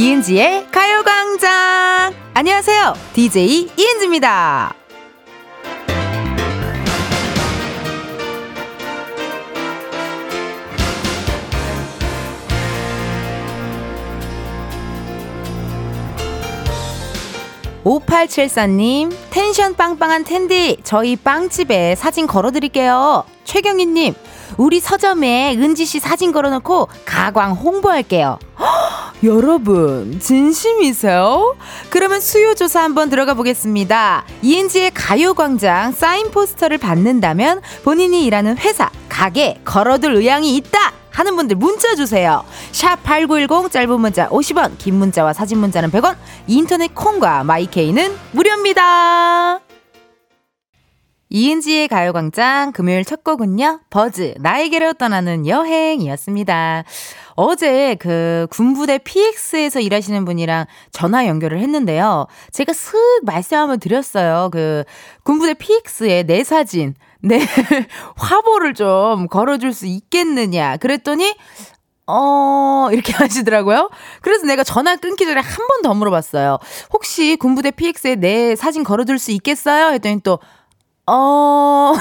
이은지의 가요광장! 안녕하세요. DJ 이은지입니다. 5874님, 텐션 빵빵한 텐디, 저희 빵집에 사진 걸어드릴게요. 최경희님, 우리 서점에 은지 씨 사진 걸어놓고 가광 홍보할게요. 허, 여러분, 진심이세요? 그러면 수요 조사 한번 들어가 보겠습니다. 이은지의 가요광장 사인 포스터를 받는다면 본인이 일하는 회사, 가게, 걸어둘 의향이 있다! 하는 분들 문자 주세요. 샵 8910 짧은 문자 50원, 긴 문자와 사진 문자는 100원, 인터넷 콩과 마이케이는 무료입니다. 이은지의 가요광장 금요일 첫 곡은요, 버즈, 나에게로 떠나는 여행이었습니다. 어제 그 군부대 PX에서 일하시는 분이랑 전화 연결을 했는데요. 제가 슥 말씀 한번 드렸어요. 그 군부대 PX의 내 사진, 내 화보를 좀 걸어줄 수 있겠느냐. 그랬더니, 어, 이렇게 하시더라고요. 그래서 내가 전화 끊기 전에 한 번 더 물어봤어요. 혹시 군부대 PX에 내 사진 걸어줄 수 있겠어요? 했더니 또, 어,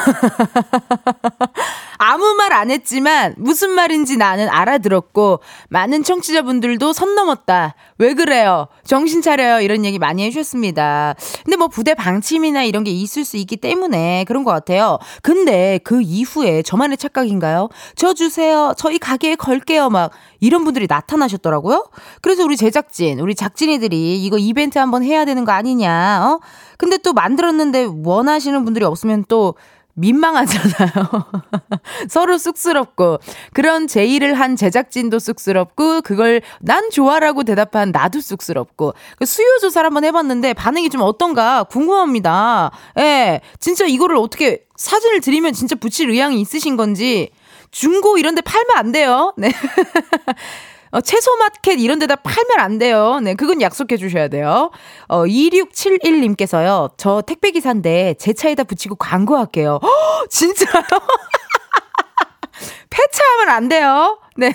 아무 말 안 했지만 무슨 말인지 나는 알아들었고 많은 청취자분들도 선 넘었다. 왜 그래요? 정신 차려요. 이런 얘기 많이 해주셨습니다. 근데 뭐 부대 방침이나 이런 게 있을 수 있기 때문에 그런 것 같아요. 근데 그 이후에 저만의 착각인가요? 저 주세요. 저희 가게에 걸게요. 막 이런 분들이 나타나셨더라고요. 그래서 우리 제작진, 우리 작진이들이 이거 이벤트 한번 해야 되는 거 아니냐, 어? 근데 또 만들었는데 원하시는 분들이 없으면 또 민망하잖아요. 서로 쑥스럽고 그런 제의를 한 제작진도 쑥스럽고 그걸 난 좋아라고 대답한 나도 쑥스럽고 그 수요 조사를 한번 해봤는데 반응이 좀 어떤가 궁금합니다. 예, 진짜 이거를 어떻게 사진을 드리면 진짜 붙일 의향이 있으신 건지 중고 이런 데 팔면 안 돼요. 네. 어, 채소 마켓 이런 데다 팔면 안 돼요. 네, 그건 약속해 주셔야 돼요. 어, 2671님께서요. 저 택배 기사인데 제 차에다 붙이고 광고할게요. 허, 진짜요? 폐차하면 안 돼요. 네.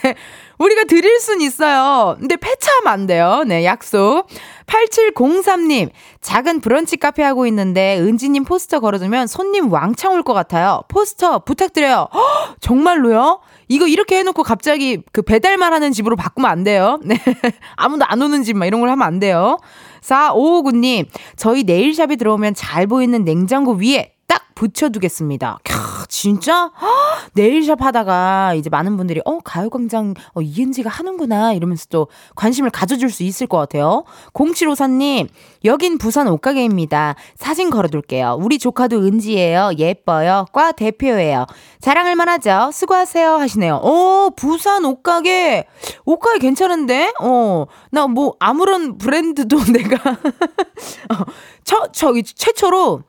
우리가 드릴 순 있어요. 근데 폐차하면 안 돼요. 네, 약속. 8703님, 작은 브런치 카페 하고 있는데 은지님 포스터 걸어두면 손님 왕창 올 것 같아요. 포스터 부탁드려요. 허, 정말로요? 이거 이렇게 해놓고 갑자기 그 배달만 하는 집으로 바꾸면 안 돼요. 네. 아무도 안 오는 집 막 이런 걸 하면 안 돼요. 4559님, 저희 네일샵에 들어오면 잘 보이는 냉장고 위에 딱 붙여두겠습니다. 캬, 진짜? 허, 네일샵 하다가 이제 많은 분들이, 어, 가요광장, 어, 이은지가 하는구나. 이러면서 또 관심을 가져줄 수 있을 것 같아요. 0754님, 여긴 부산 옷가게입니다. 사진 걸어둘게요. 우리 조카도 은지예요. 예뻐요. 과 대표예요. 자랑할 만하죠? 수고하세요. 하시네요. 어, 부산 옷가게. 옷가게 괜찮은데? 어, 나 뭐, 아무런 브랜드도 내가, 어, 저, 저기, 최초로,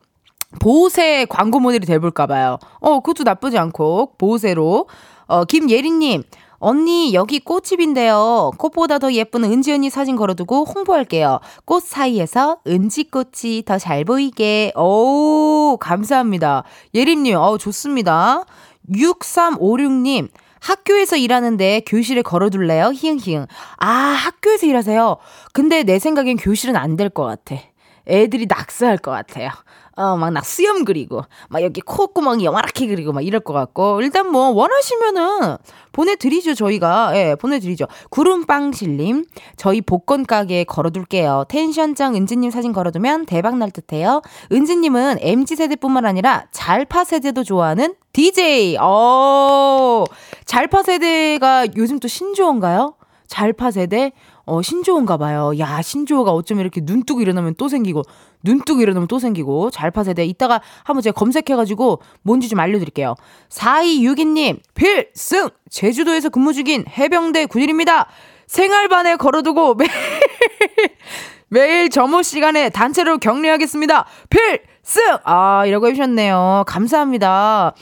보세 광고 모델이 돼볼까봐요. 어, 그것도 나쁘지 않고, 보세로. 어, 김예린님, 언니, 여기 꽃집인데요. 꽃보다 더 예쁜 은지 언니 사진 걸어두고 홍보할게요. 꽃 사이에서 은지꽃이 더 잘 보이게. 오, 감사합니다. 예림님, 어, 좋습니다. 6356님, 학교에서 일하는데 교실에 걸어둘래요? 히응히응. 아, 학교에서 일하세요? 근데 내 생각엔 교실은 안 될 것 같아. 애들이 낙서할 것 같아요. 어, 막, 나 수염 그리고, 막 여기 콧구멍이 영화랗게 그리고 막 이럴 것 같고, 일단 뭐, 원하시면은, 보내드리죠, 저희가. 예, 보내드리죠. 구름빵실님, 저희 복권 가게에 걸어둘게요. 텐션장 은지님 사진 걸어두면 대박 날 듯해요. 은지님은 MZ세대뿐만 아니라 잘파 세대도 좋아하는 DJ. 어, 잘파 세대가 요즘 또 신조어인가요? 잘파 세대? 어, 신조어인가 봐요. 야, 신조어가 어쩜 이렇게 눈 뜨고 일어나면 또 생기고, 눈 뜨고 일어나면 또 생기고, 잘파 세대. 이따가 한번 제가 검색해가지고 뭔지 좀 알려드릴게요. 4262님, 필승! 제주도에서 근무 중인 해병대 군인입니다. 생활반에 걸어두고 매일, 매일 점호 시간에 단체로 격리하겠습니다. 필승! 아, 이라고 해주셨네요. 감사합니다.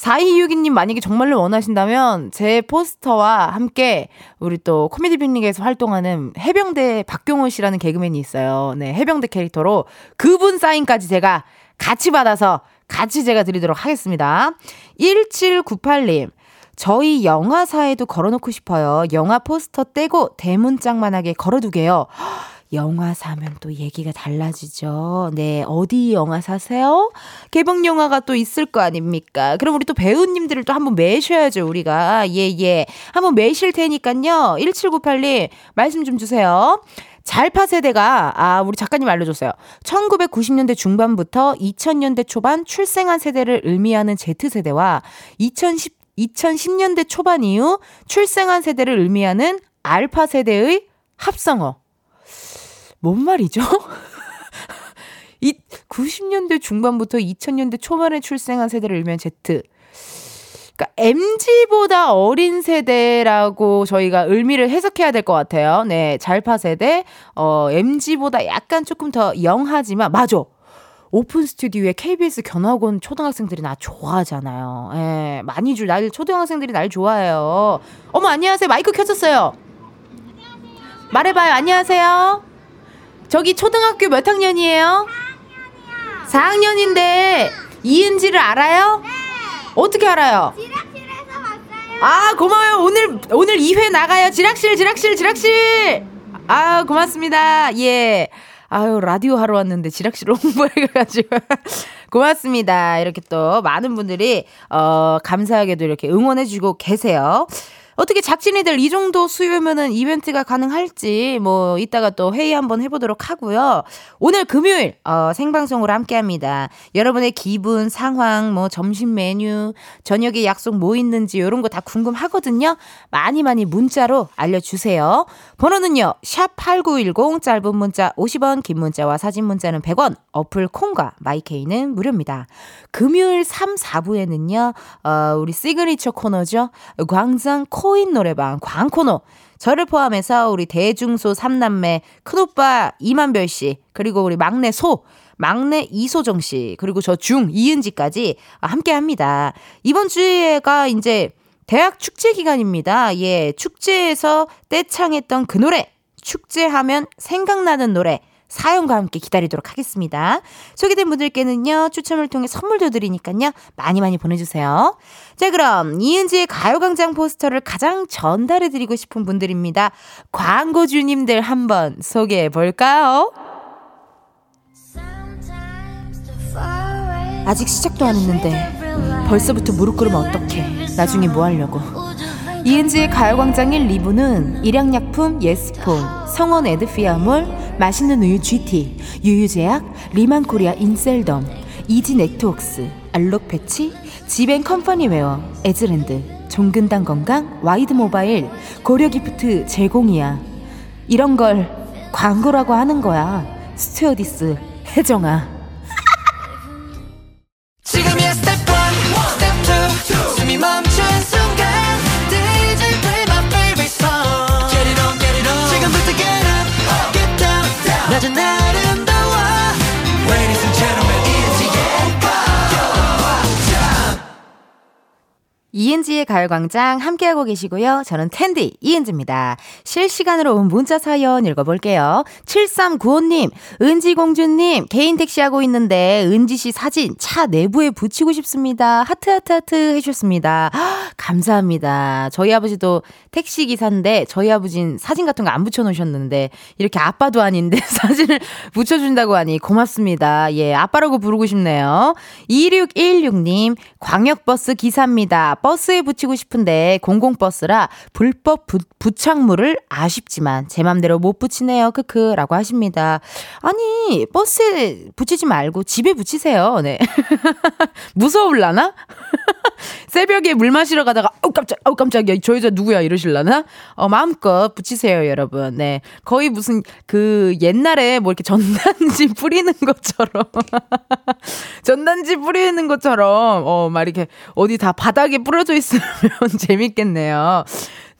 4262님 만약에 정말로 원하신다면 제 포스터와 함께 우리 또 코미디 빅리그에서 활동하는 해병대 박경호 씨라는 개그맨이 있어요. 네, 해병대 캐릭터로 그분 사인까지 제가 같이 받아서 같이 제가 드리도록 하겠습니다. 1798님. 저희 영화사에도 걸어놓고 싶어요. 영화 포스터 떼고 대문짝만하게 걸어두게요. 영화 사면 또 얘기가 달라지죠. 네, 어디 영화 사세요? 개봉 영화가 또 있을 거 아닙니까? 그럼 우리 또 배우님들을 또 한번 매셔야죠, 우리가. 예, 예. 한번 매실 테니까요. 1798님, 말씀 좀 주세요. 잘파 세대가, 아, 우리 작가님 알려줬어요. 1990년대 중반부터 2000년대 초반 출생한 세대를 의미하는 Z세대와 2010, 2010년대 초반 이후 출생한 세대를 의미하는 알파 세대의 합성어. 뭔 말이죠? 이 90년대 중반부터 2000년대 초반에 출생한 세대를 일면 Z. 그러니까 MG보다 어린 세대라고 저희가 의미를 해석해야 될 것 같아요. 네, 잘파 세대, 어, MG보다 약간 조금 더 영하지만, 맞아. 오픈 스튜디오에 KBS 견학원 초등학생들이 나 좋아하잖아요. 예, 많이 줄, 날, 초등학생들이 날 좋아해요. 어머, 안녕하세요. 마이크 켜졌어요. 말해봐요. 안녕하세요. 저기 초등학교 몇 학년이에요? 4학년이요. 4학년인데 이은지를 알아요? 네. 어떻게 알아요? 지락실에서 왔어요. 아 고마워요. 오늘 오늘 2회 나가요. 지락실 지락실 지락실. 아 고맙습니다. 예. 아유 라디오 하러 왔는데 지락실 홍보해 가지고 고맙습니다. 이렇게 또 많은 분들이 어 감사하게도 이렇게 응원해 주고 계세요. 어떻게 작진이들 이 정도 수요면은 이벤트가 가능할지 뭐 이따가 또 회의 한번 해보도록 하고요. 오늘 금요일 어, 생방송으로 함께합니다. 여러분의 기분, 상황, 뭐 점심 메뉴, 저녁에 약속 뭐 있는지 이런 거 다 궁금하거든요. 많이 많이 문자로 알려주세요. 번호는요. 샵 #8910 짧은 문자 50원, 긴 문자와 사진 문자는 100원. 어플 콩과 마이케이는 무료입니다. 금요일 3, 4부에는요. 어, 우리 시그니처 코너죠. 광장 코 코인 노래방 광코노 저를 포함해서 우리 대중소 3남매 큰오빠 임한별 씨 그리고 우리 막내 소 막내 이소정 씨 그리고 저 중 이은지까지 함께 합니다. 이번 주에가 이제 대학 축제 기간입니다. 예, 축제에서 떼창했던 그 노래 축제하면 생각나는 노래 사연과 함께 기다리도록 하겠습니다. 소개된 분들께는요, 추첨을 통해 선물도 드리니까요, 많이 많이 보내주세요. 자, 그럼 이은지의 가요광장 포스터를 가장 전달해드리고 싶은 분들입니다. 광고주님들 한번 소개해볼까요? 아직 시작도 안 했는데 벌써부터 무릎 꿇으면 어떡해. 나중에 뭐 하려고. 이은지의 가요광장 1, 2부는 일양약품 예스폼, 성원애드피아몰, 맛있는 우유 GT, 유유제약, 리만코리아 인셀덤, 이지 네트웍스, 알록 패치, 지벤 컴퍼니웨어, 에즈랜드, 종근당 건강, 와이드 모바일, 고려기프트 제공이야. 이런 걸 광고라고 하는 거야. 스튜어디스 혜정아. 지금이야 낮은 이은지의 가요광장 함께하고 계시고요. 저는 텐디 이은지입니다. 실시간으로 온 문자 사연 읽어볼게요. 7395님, 은지공주님, 개인 택시 하고 있는데 은지씨 사진 차 내부에 붙이고 싶습니다. 하트 하트 하트 해주셨습니다. 감사합니다. 저희 아버지도 택시 기사인데 저희 아버진 사진 같은 거 안 붙여놓으셨는데 이렇게 아빠도 아닌데 사진을 붙여준다고 하니 고맙습니다. 예, 아빠라고 부르고 싶네요. 2616님, 광역버스 기사입니다. 버스에 붙이고 싶은데 공공버스라 불법 부, 부착물을 아쉽지만 제 맘대로 못 붙이네요. 크크 라고 하십니다. 아니 버스에 붙이지 말고 집에 붙이세요. 네. 무서울라나? 새벽에 물 마시러 가다가 아우 깜짝 아우 깜짝이야 저 여자 누구야 이러실라나? 어 마음껏 붙이세요 여러분. 네 거의 무슨 그 옛날에 뭐 이렇게 전단지 뿌리는 것처럼 전단지 뿌리는 것처럼 어막 이렇게 어디 다 바닥에 뿌려져 있으면 재밌겠네요.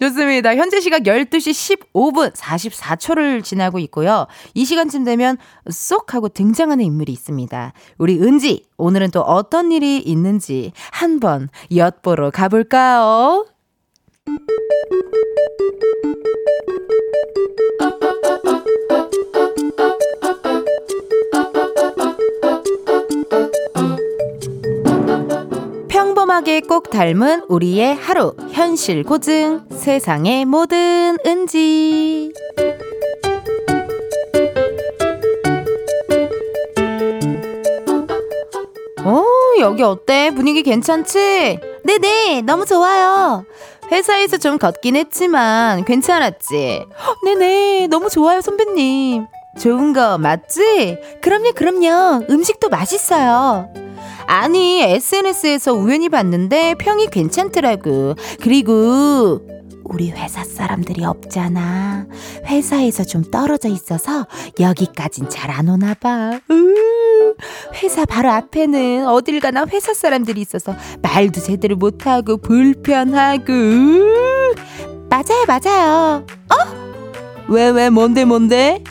좋습니다. 현재 시각 12시 15분 44초를 지나고 있고요. 이 시간쯤 되면 쏙 하고 등장하는 인물이 있습니다. 우리 은지, 오늘은 또 어떤 일이 있는지 한번 엿보러 가볼까요? 이상하게 꼭 닮은 우리의 하루 현실 고증 세상의 모든 은지 어 여기 어때 분위기 괜찮지? 네네 너무 좋아요 회사에서 좀 걷긴 했지만 괜찮았지? 네네 너무 좋아요 선배님 좋은 거 맞지? 그럼요 그럼요 음식도 맛있어요 아니, SNS에서 우연히 봤는데 평이 괜찮더라고. 그리고 우리 회사 사람들이 없잖아. 회사에서 좀 떨어져 있어서 여기까진 잘 안 오나 봐. 으, 회사 바로 앞에는 어딜 가나 회사 사람들이 있어서 말도 제대로 못하고 불편하고. 으, 맞아요, 맞아요. 어? 왜, 왜, 뭔데, 뭔데?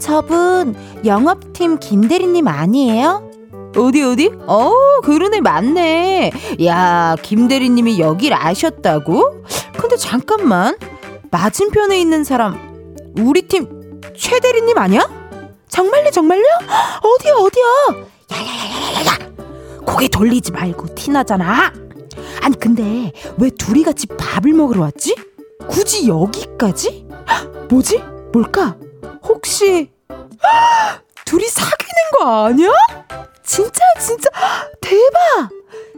저분 영업팀 김대리님 아니에요? 어디 어디? 어 그러네 맞네. 야 김대리님이 여길 아셨다고? 근데 잠깐만 맞은편에 있는 사람 우리 팀 최 대리님 아니야? 정말요 정말요? 어디야 어디야? 야야야야야야 고개 돌리지 말고 티나잖아. 아니 근데 왜 둘이 같이 밥을 먹으러 왔지? 굳이 여기까지? 뭐지? 뭘까? 혹시 둘이 사귀는 거 아니야? 진짜 진짜 대박!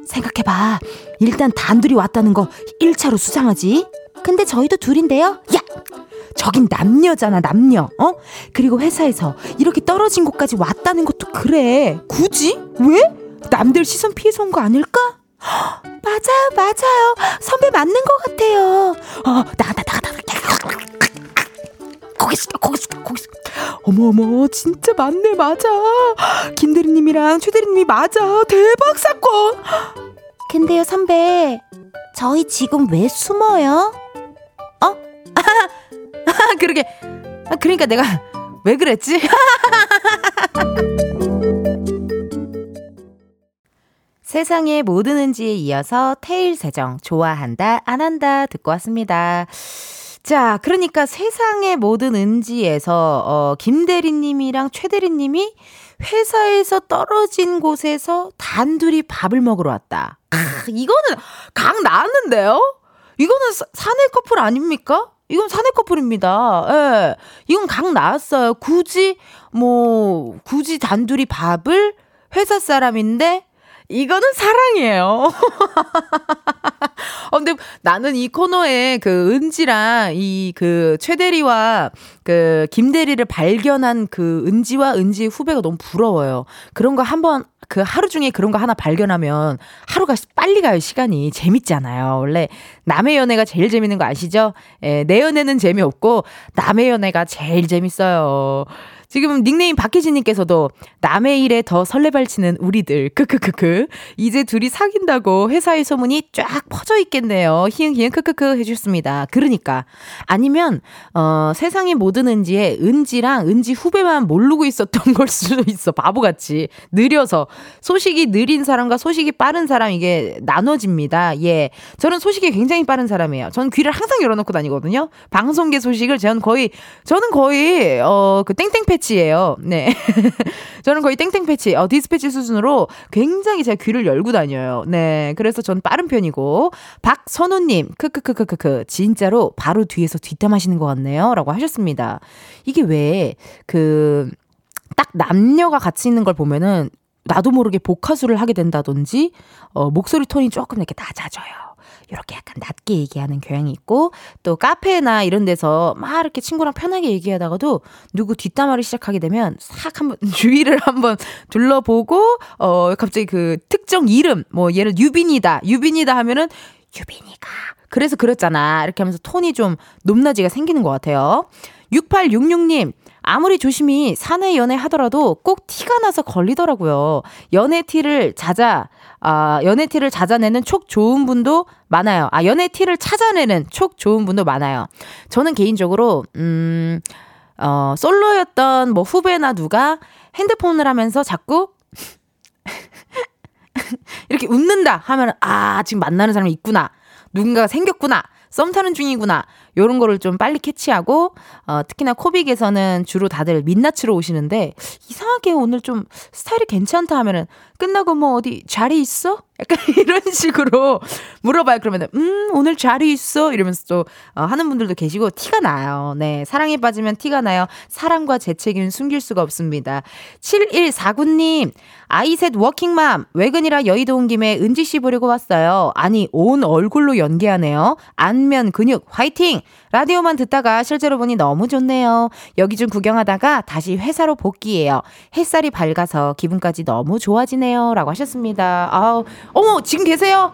생각해봐. 일단 단둘이 왔다는 거 1차로 수상하지. 근데 저희도 둘인데요. 야! 저긴 남녀잖아, 남녀. 어? 그리고 회사에서 이렇게 떨어진 곳까지 왔다는 것도 그래. 굳이? 왜? 남들 시선 피해서 온 거 아닐까? 맞아요, 맞아요. 선배 맞는 것 같아요. 어, 나가다, 나가다. 거기 있어, 거기 있어, 거기 있어. 어머, 어머, 진짜 맞네, 맞아. 김대리님이랑 최대리님이 맞아. 대박 사건. 근데요, 선배. 저희 지금 왜 숨어요? 어? 아, 그러게. 아, 그러니까 내가 왜 그랬지? 세상의 모든 은지에 이어서 테일 세정 좋아한다 안 한다 듣고 왔습니다. 자, 그러니까 세상의 모든 은지에서 어, 김대리님이랑 최대리님이 회사에서 떨어진 곳에서 단둘이 밥을 먹으러 왔다. 아, 이거는 강 나왔는데요? 이거는 사, 사내 커플 아닙니까? 이건 사내 커플입니다. 예. 이건 강 나왔어요. 굳이, 뭐, 굳이 단둘이 밥을 회사 사람인데 이거는 사랑이에요. 어, 근데 나는 이 코너에 그 은지랑 이 그 최대리와 그 김대리를 발견한 그 은지와 은지의 후배가 너무 부러워요. 그런 거 한번 그 하루 중에 그런 거 하나 발견하면 하루가 빨리 가요, 시간이. 재밌잖아요. 원래 남의 연애가 제일 재밌는 거 아시죠? 예, 내 연애는 재미없고 남의 연애가 제일 재밌어요. 지금 닉네임 박혜진님께서도 남의 일에 더 설레발치는 우리들 크크크크 이제 둘이 사귄다고 회사의 소문이 쫙 퍼져 있겠네요. 히응히응 크크크 해주셨습니다. 그러니까 아니면 어 세상의 모든 은지에 은지랑 은지 후배만 모르고 있었던 걸 수도 있어 바보같이 느려서 소식이 느린 사람과 소식이 빠른 사람 이게 나눠집니다. 예, 저는 소식이 굉장히 빠른 사람이에요. 저는 귀를 항상 열어놓고 다니거든요. 방송계 소식을 저는 거의 저는 거의 어그 땡땡 패 패치예요. 네. 저는 거의 땡땡 패치, 어, 디스패치 수준으로 굉장히 제가 귀를 열고 다녀요. 네. 그래서 전 빠른 편이고, 박선우님, 크크크크크크, 진짜로 바로 뒤에서 뒷담하시는 것 같네요. 라고 하셨습니다. 이게 왜, 그, 딱 남녀가 같이 있는 걸 보면은 나도 모르게 복화술을 하게 된다든지, 어, 목소리 톤이 조금 이렇게 낮아져요. 이렇게 약간 낮게 얘기하는 경향이 있고 또 카페나 이런 데서 막 이렇게 친구랑 편하게 얘기하다가도 누구 뒷담화를 시작하게 되면 싹 한번 주위를 한번 둘러보고 어 갑자기 그 특정 이름 뭐 예를 유빈이다 유빈이다 하면은 유빈이가 그래서 그랬잖아. 이렇게 하면서 톤이 좀 높낮이가 생기는 것 같아요. 6866님 아무리 조심히 사내 연애 하더라도 꼭 티가 나서 걸리더라고요. 연애 티를 찾아, 아, 연애 티를 찾아내는 촉 좋은 분도 많아요. 아, 연애 티를 찾아내는 촉 좋은 분도 많아요. 저는 개인적으로, 음, 어, 솔로였던 뭐 후배나 누가 핸드폰을 하면서 자꾸 이렇게 웃는다 하면, 아, 지금 만나는 사람이 있구나. 누군가가 생겼구나. 썸 타는 중이구나. 요런 거를 좀 빨리 캐치하고, 어, 특히나 코빅에서는 주로 다들 민낯으로 오시는데, 이상하게 오늘 좀 스타일이 괜찮다 하면은, 끝나고 뭐 어디 자리 있어? 약간 이런 식으로 물어봐요. 그러면 음, 오늘 자리 있어? 이러면서 또 어, 하는 분들도 계시고 티가 나요. 네. 사랑에 빠지면 티가 나요. 사랑과 재채기는 숨길 수가 없습니다. 7149님, 아이셋 워킹맘, 외근이라 여의도 온 김에 은지 씨 보려고 왔어요. 아니, 온 얼굴로 연기하네요. 안면 근육, 화이팅! 라디오만 듣다가 실제로 보니 너무 좋네요. 여기 좀 구경하다가 다시 회사로 복귀해요. 햇살이 밝아서 기분까지 너무 좋아지네요. 라고 하셨습니다. 아우, 어머, 지금 계세요?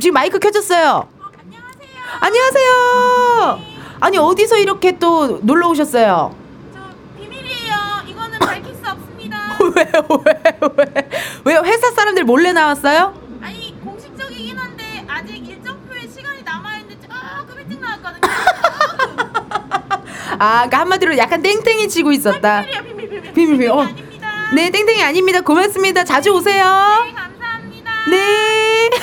지금 마이크 켜졌어요. 안녕하세요. 안녕하세요. 아니, 어디서 이렇게 또 놀러 오셨어요? 저 비밀이에요. 이거는 밝힐 수 없습니다. 왜요, 왜, 왜? 왜요? 회사 사람들 몰래 나왔어요? 아, 그러니까 한마디로 약간 땡땡이 치고 있었다. 비밀이에요, 비밀, 비밀. 비밀, 비밀. 어. 네, 땡땡이 아닙니다. 고맙습니다. 자주 오세요. 네, 감사합니다. 네.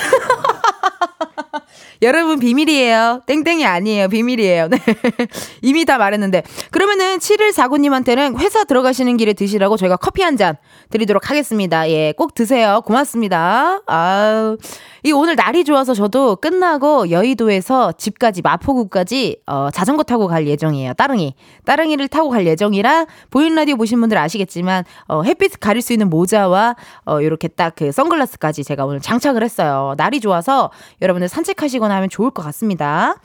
여러분 비밀이에요. 땡땡이 아니에요. 비밀이에요. 네. 이미 다 말했는데. 그러면은 7149님한테는 회사 들어가시는 길에 드시라고 저희가 커피 한 잔 드리도록 하겠습니다. 예, 꼭 드세요. 고맙습니다. 아우. 이 오늘 날이 좋아서 저도 끝나고 여의도에서 집까지 마포구까지 어, 자전거 타고 갈 예정이에요. 따릉이. 따릉이를 타고 갈 예정이라 보이는 라디오 보신 분들 아시겠지만 어, 햇빛 가릴 수 있는 모자와 어, 이렇게 딱 그 선글라스까지 제가 오늘 장착을 했어요. 날이 좋아서 여러분들 산책하시거나 하면 좋을 것 같습니다.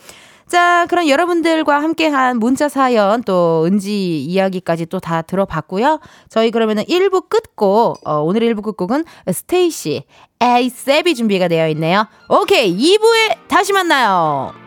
자, 그럼 여러분들과 함께한 문자 사연 또 은지 이야기까지 또 다 들어봤고요. 저희 그러면은 1부 끝곡, 어, 오늘의 1부 끝곡은 스테이시, 에이 세비 준비가 되어 있네요. 오케이, 2부에 다시 만나요.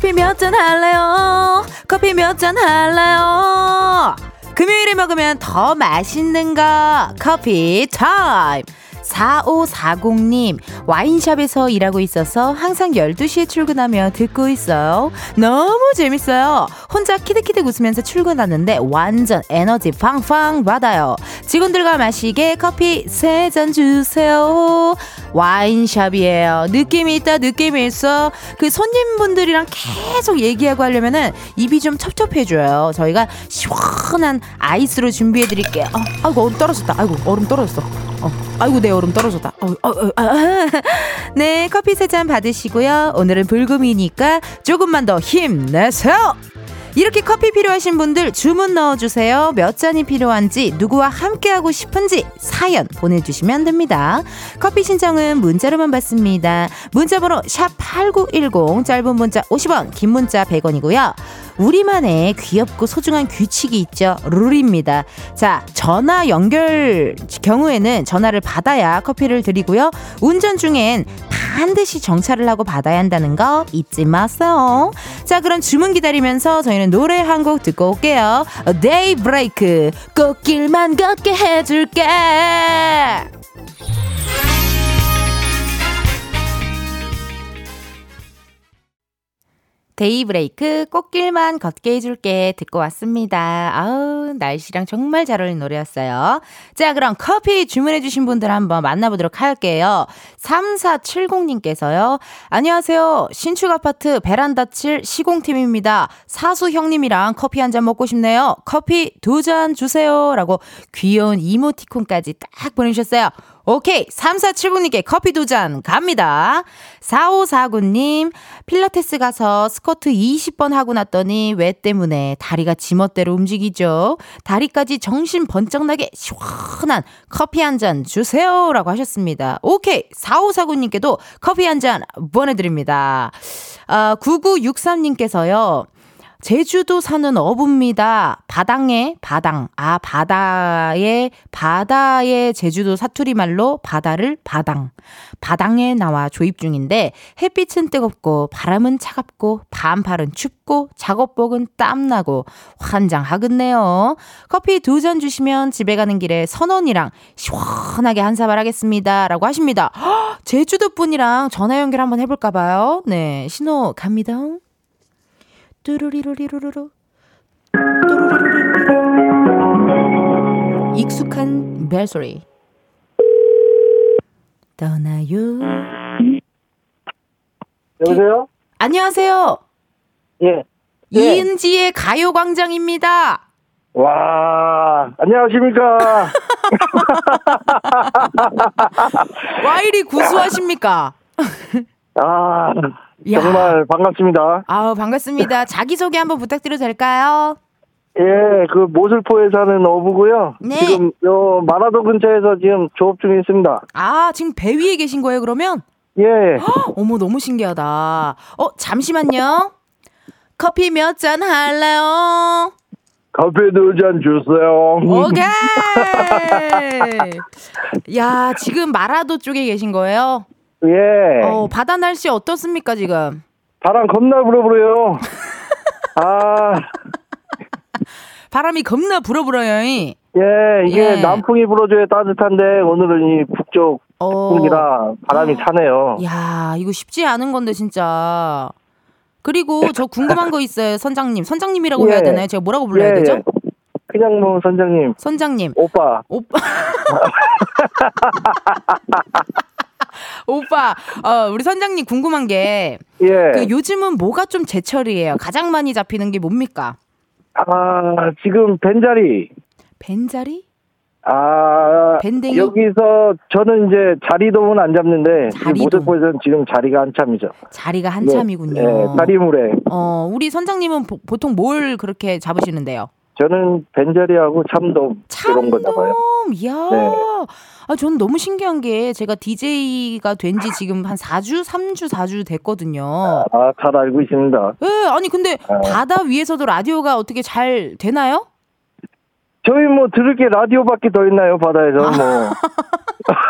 커피 몇 잔 할래요? 커피 몇 잔 할래요? 금요일에 먹으면 더 맛있는 거 커피 타임 4540님 와인샵에서 일하고 있어서 항상 12시에 출근하며 듣고 있어요. 너무 재밌어요. 혼자 키득키득 웃으면서 출근하는데 완전 에너지 팡팡 받아요. 직원들과 마시게 커피 세잔 주세요. 와인샵이에요. 느낌이 있다 느낌이 있어. 그 손님분들이랑 계속 얘기하고 하려면은 입이 좀 첩첩해져요. 저희가 시원한 아이스로 준비해 드릴게요. 어, 아이고 얼음 떨어졌다. 아이고 얼음 떨어졌어. 어, 아이고 내 얼음 떨어졌다 어, 어, 어, 아. 네 커피 세 잔 받으시고요 오늘은 불금이니까 조금만 더 힘내세요 이렇게 커피 필요하신 분들 주문 넣어주세요. 몇 잔이 필요한지, 누구와 함께하고 싶은지 사연 보내주시면 됩니다. 커피 신청은 문자로만 받습니다. 문자번호 샵 8910, 짧은 문자 50원, 긴 문자 100원이고요. 우리만의 귀엽고 소중한 규칙이 있죠. 룰입니다. 자, 전화 연결 경우에는 전화를 받아야 커피를 드리고요. 운전 중엔 반드시 정차를 하고 받아야 한다는 거 잊지 마세요. 자, 그럼 주문 기다리면서 저희는 노래 한 곡 듣고 올게요. 데이브레이크 꽃길만 걷게 해줄게. 데이브레이크 꽃길만 걷게 해줄게 듣고 왔습니다. 아우 날씨랑 정말 잘 어울리는 노래였어요. 자 그럼 커피 주문해주신 분들 한번 만나보도록 할게요. 3470님께서요. 안녕하세요. 신축 아파트 베란다 칠 시공팀입니다. 사수 형님이랑 커피 한 잔 먹고 싶네요. 커피 두 잔 주세요. 라고 귀여운 이모티콘까지 딱 보내주셨어요. 오케이. 3479님께 커피 두 잔 갑니다. 4549님, 필라테스 가서 스쿼트 20번 하고 났더니 왜 때문에 다리가 지멋대로 움직이죠? 다리까지 정신 번쩍 나게 시원한 커피 한 잔 주세요. 라고 하셨습니다. 오케이. 4549님께도 커피 한 잔 보내드립니다. 아, 9963님께서요. 제주도 사는 어부입니다. 바당에 바당. 아, 바다에 바다의 제주도 사투리 말로 바다를 바당. 바당에 나와 조입 중인데 햇빛은 뜨겁고 바람은 차갑고 반팔은 춥고 작업복은 땀나고 환장하겠네요. 커피 두 잔 주시면 집에 가는 길에 선원이랑 시원하게 한 사발 하겠습니다. 라고 하십니다. 헉, 제주도 분이랑 전화 연결 한번 해볼까 봐요. 네, 신호 갑니다. 뚜루리루리루루. 뚜루리루리루루. 익숙한 벨소리. 떠나요. 여보세요? 안녕하세요. 예. 예. 이은지의 가요광장입니다. 와, 안녕하십니까. 와 이리 구수하십니까? 아, 야. 정말 반갑습니다. 아우 반갑습니다. 자기 소개 한번 부탁드려도 될까요? 예, 그 모슬포에 사는 어부고요. 네. 지금 요 마라도 근처에서 지금 조업 중에 있습니다. 아 지금 배 위에 계신 거예요 그러면? 예. 어머 너무 신기하다. 어 잠시만요. 커피 몇 잔 할래요? 커피 두 잔 주세요. 오케이. 야 지금 마라도 쪽에 계신 거예요? 예. 어 바다 날씨 어떻습니까 지금? 바람 겁나 불어불어요. 아, 바람이 겁나 불어불어요. 이. 예, 이게 예. 남풍이 불어줘야 따뜻한데 오늘은 이 북쪽 어. 풍이라 바람이 차네요. 야, 이거 쉽지 않은 건데 진짜. 그리고 저 궁금한 거 있어요, 선장님. 선장님이라고 예. 해야 되나요? 제가 뭐라고 불러야 예, 되죠? 예. 그냥 뭐 선장님, 선장님. 오빠. 오빠. 오빠, 어, 우리 선장님 궁금한 게, 예. 그 요즘은 뭐가 좀 제철이에요? 가장 많이 잡히는 게 뭡니까? 아, 지금 벤자리. 벤자리? 아, 밴댕이? 여기서 저는 이제 자리돔은 안 잡는데 자리돔. 모델포에서는 지금 자리가 한참이죠. 자리가 한참이군요. 네, 다리물에 어, 우리 선장님은 보, 보통 뭘 그렇게 잡으시는데요? 저는 벤자리하고 참돔 이런 거 잡아요. 참돔, 이야. 네. 아, 저는 너무 신기한 게 제가 DJ가 된 지 지금 한 4주, 3주, 4주 됐거든요. 아, 잘 알고 있습니다. 예, 아니, 근데 아. 바다 위에서도 라디오가 어떻게 잘 되나요? 저희 뭐 들을 게 라디오밖에 더 있나요 바다에서 뭐.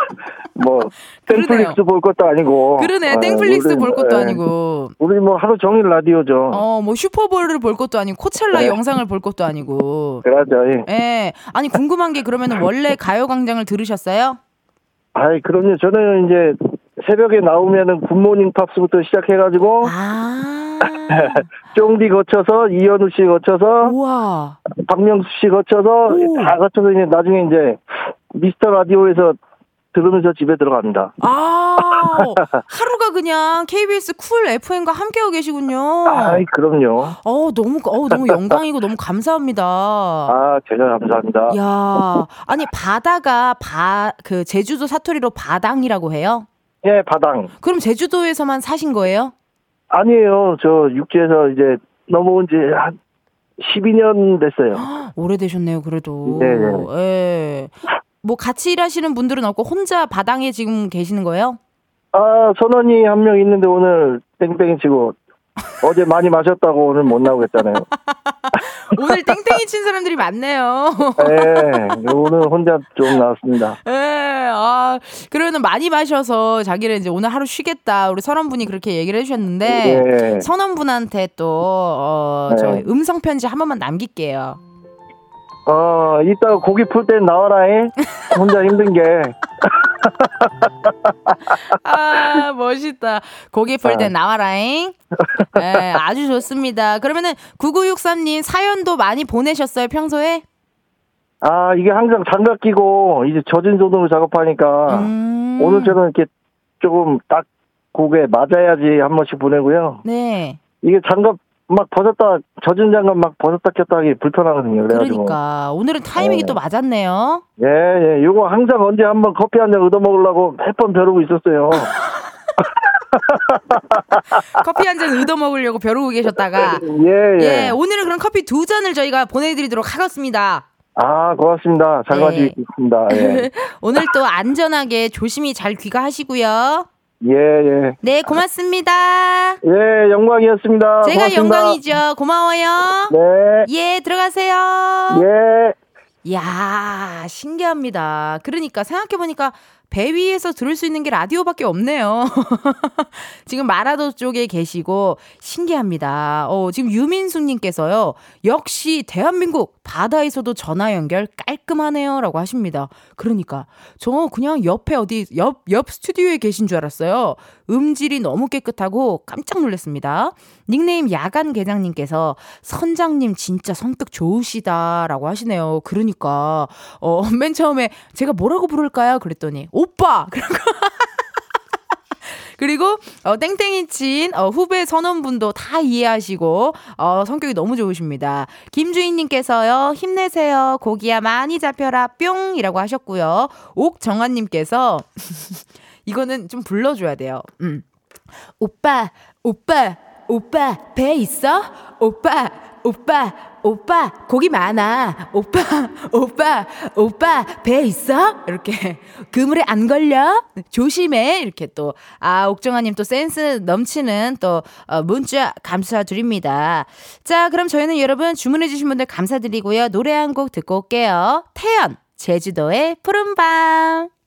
뭐. 땡플릭스 볼 것도 아니고. 그러네. 아, 땡플릭스 우리, 볼 것도 예. 아니고. 우리 뭐 하루 종일 라디오죠. 어, 뭐 슈퍼볼을 볼 것도 아니고 코첼라 네. 영상을 볼 것도 아니고. 그러죠. 예. 예. 아니 궁금한 게 그러면 원래 가요광장을 들으셨어요? 아이 그럼요. 저는 이제 새벽에 나오면은 굿모닝 팝스부터 시작해가지고 아. 쫑디 거쳐서 이현우 씨 거쳐서 우와. 박명수 씨 거쳐서 오. 다 거쳐서 이제 나중에 이제 미스터 라디오에서 들으면서 집에 들어갑니다. 아, 하루가 그냥 KBS 쿨 FM과 함께하고 계시군요. 아이 그럼요. 어, 너무, 어, 너무 영광이고 너무 감사합니다. 아 제가 감사합니다. 야, 아니 바다가 바 그 제주도 사투리로 바당이라고 해요? 예 바당 그럼 제주도에서만 사신 거예요? 아니에요. 저 육지에서 이제 넘어온 지 한 12년 됐어요. 오래되셨네요, 그래도. 네, 예. 뭐 같이 일하시는 분들은 없고 혼자 바당에 지금 계시는 거예요? 아 선원이 한 명 있는데 오늘 땡땡이 치고 어제 많이 마셨다고 오늘 못 나오겠잖아요. 오늘 땡땡이 친 사람들이 많네요. 예, 오늘 혼자 좀 나왔습니다. 예, 아, 그러면 많이 마셔서 자기를 이제 오늘 하루 쉬겠다. 우리 선원분이 그렇게 얘기를 해주셨는데, 예. 선원분한테 또, 어, 저 네. 음성편지 한 번만 남길게요. 어, 이따 고기 풀땐 나와라잉. 혼자 힘든 게. 아, 멋있다. 고기 풀때 아. 나와라잉. 예, 아주 좋습니다. 그러면은 9963님 사연도 많이 보내셨어요, 평소에? 아, 이게 항상 장갑 끼고 이제 젖은 손으로 작업하니까 음. 오늘처럼 이렇게 조금 딱 고개 맞아야지 한 번씩 보내고요. 네. 이게 장갑 막 벗었다, 젖은 장갑 막 벗었다 꼈다 하기 불편하거든요. 그래가지고. 그러니까. 오늘은 타이밍이 네. 또 맞았네요. 예, 예. 요거 항상 언제 한번 커피 한 잔 얻어 먹으려고 몇번 벼르고 있었어요. 커피 한 잔 얻어 먹으려고 벼르고 계셨다가. 예, 예. 예, 오늘은 그럼 커피 두 잔을 저희가 보내드리도록 하겠습니다. 아, 고맙습니다. 잘 네. 가지고 있습니다. 예. 오늘 또 안전하게 조심히 잘 귀가하시고요. 예, 예. 네, 고맙습니다. 예, 영광이었습니다. 제가 고맙습니다. 영광이죠. 고마워요. 네. 예, 들어가세요. 예. 이야, 신기합니다. 그러니까 생각해보니까 배 위에서 들을 수 있는 게 라디오밖에 없네요. 지금 마라도 쪽에 계시고 신기합니다. 어, 지금 유민수님께서요. 역시 대한민국 바다에서도 전화 연결 깔끔하네요라고 하십니다. 그러니까 저 그냥 옆에 어디 옆옆 스튜디오에 계신 줄 알았어요. 음질이 너무 깨끗하고 깜짝 놀랐습니다. 닉네임 야간 계장님께서 선장님 진짜 성격 좋으시다라고 하시네요. 그러니까 어, 맨 처음에 제가 뭐라고 부를까요? 그랬더니 오빠 그리고 그리고 어, 땡땡이 친 어, 후배 선원분도 다 이해하시고 어, 성격이 너무 좋으십니다. 김주인님께서요 힘내세요 고기야 많이 잡혀라 뿅이라고 하셨고요. 옥정환님께서 이거는 좀 불러줘야 돼요. 음. 오빠, 오빠, 오빠, 배 있어? 오빠, 오빠, 오빠, 고기 많아. 오빠, 오빠, 오빠, 배 있어? 이렇게. 그물에 안 걸려? 조심해. 이렇게 또, 아, 옥정아님 또 센스 넘치는 또, 어, 문자 감사드립니다. 자, 그럼 저희는 여러분 주문해주신 분들 감사드리고요. 노래 한 곡 듣고 올게요. 태연, 제주도의 푸른밤.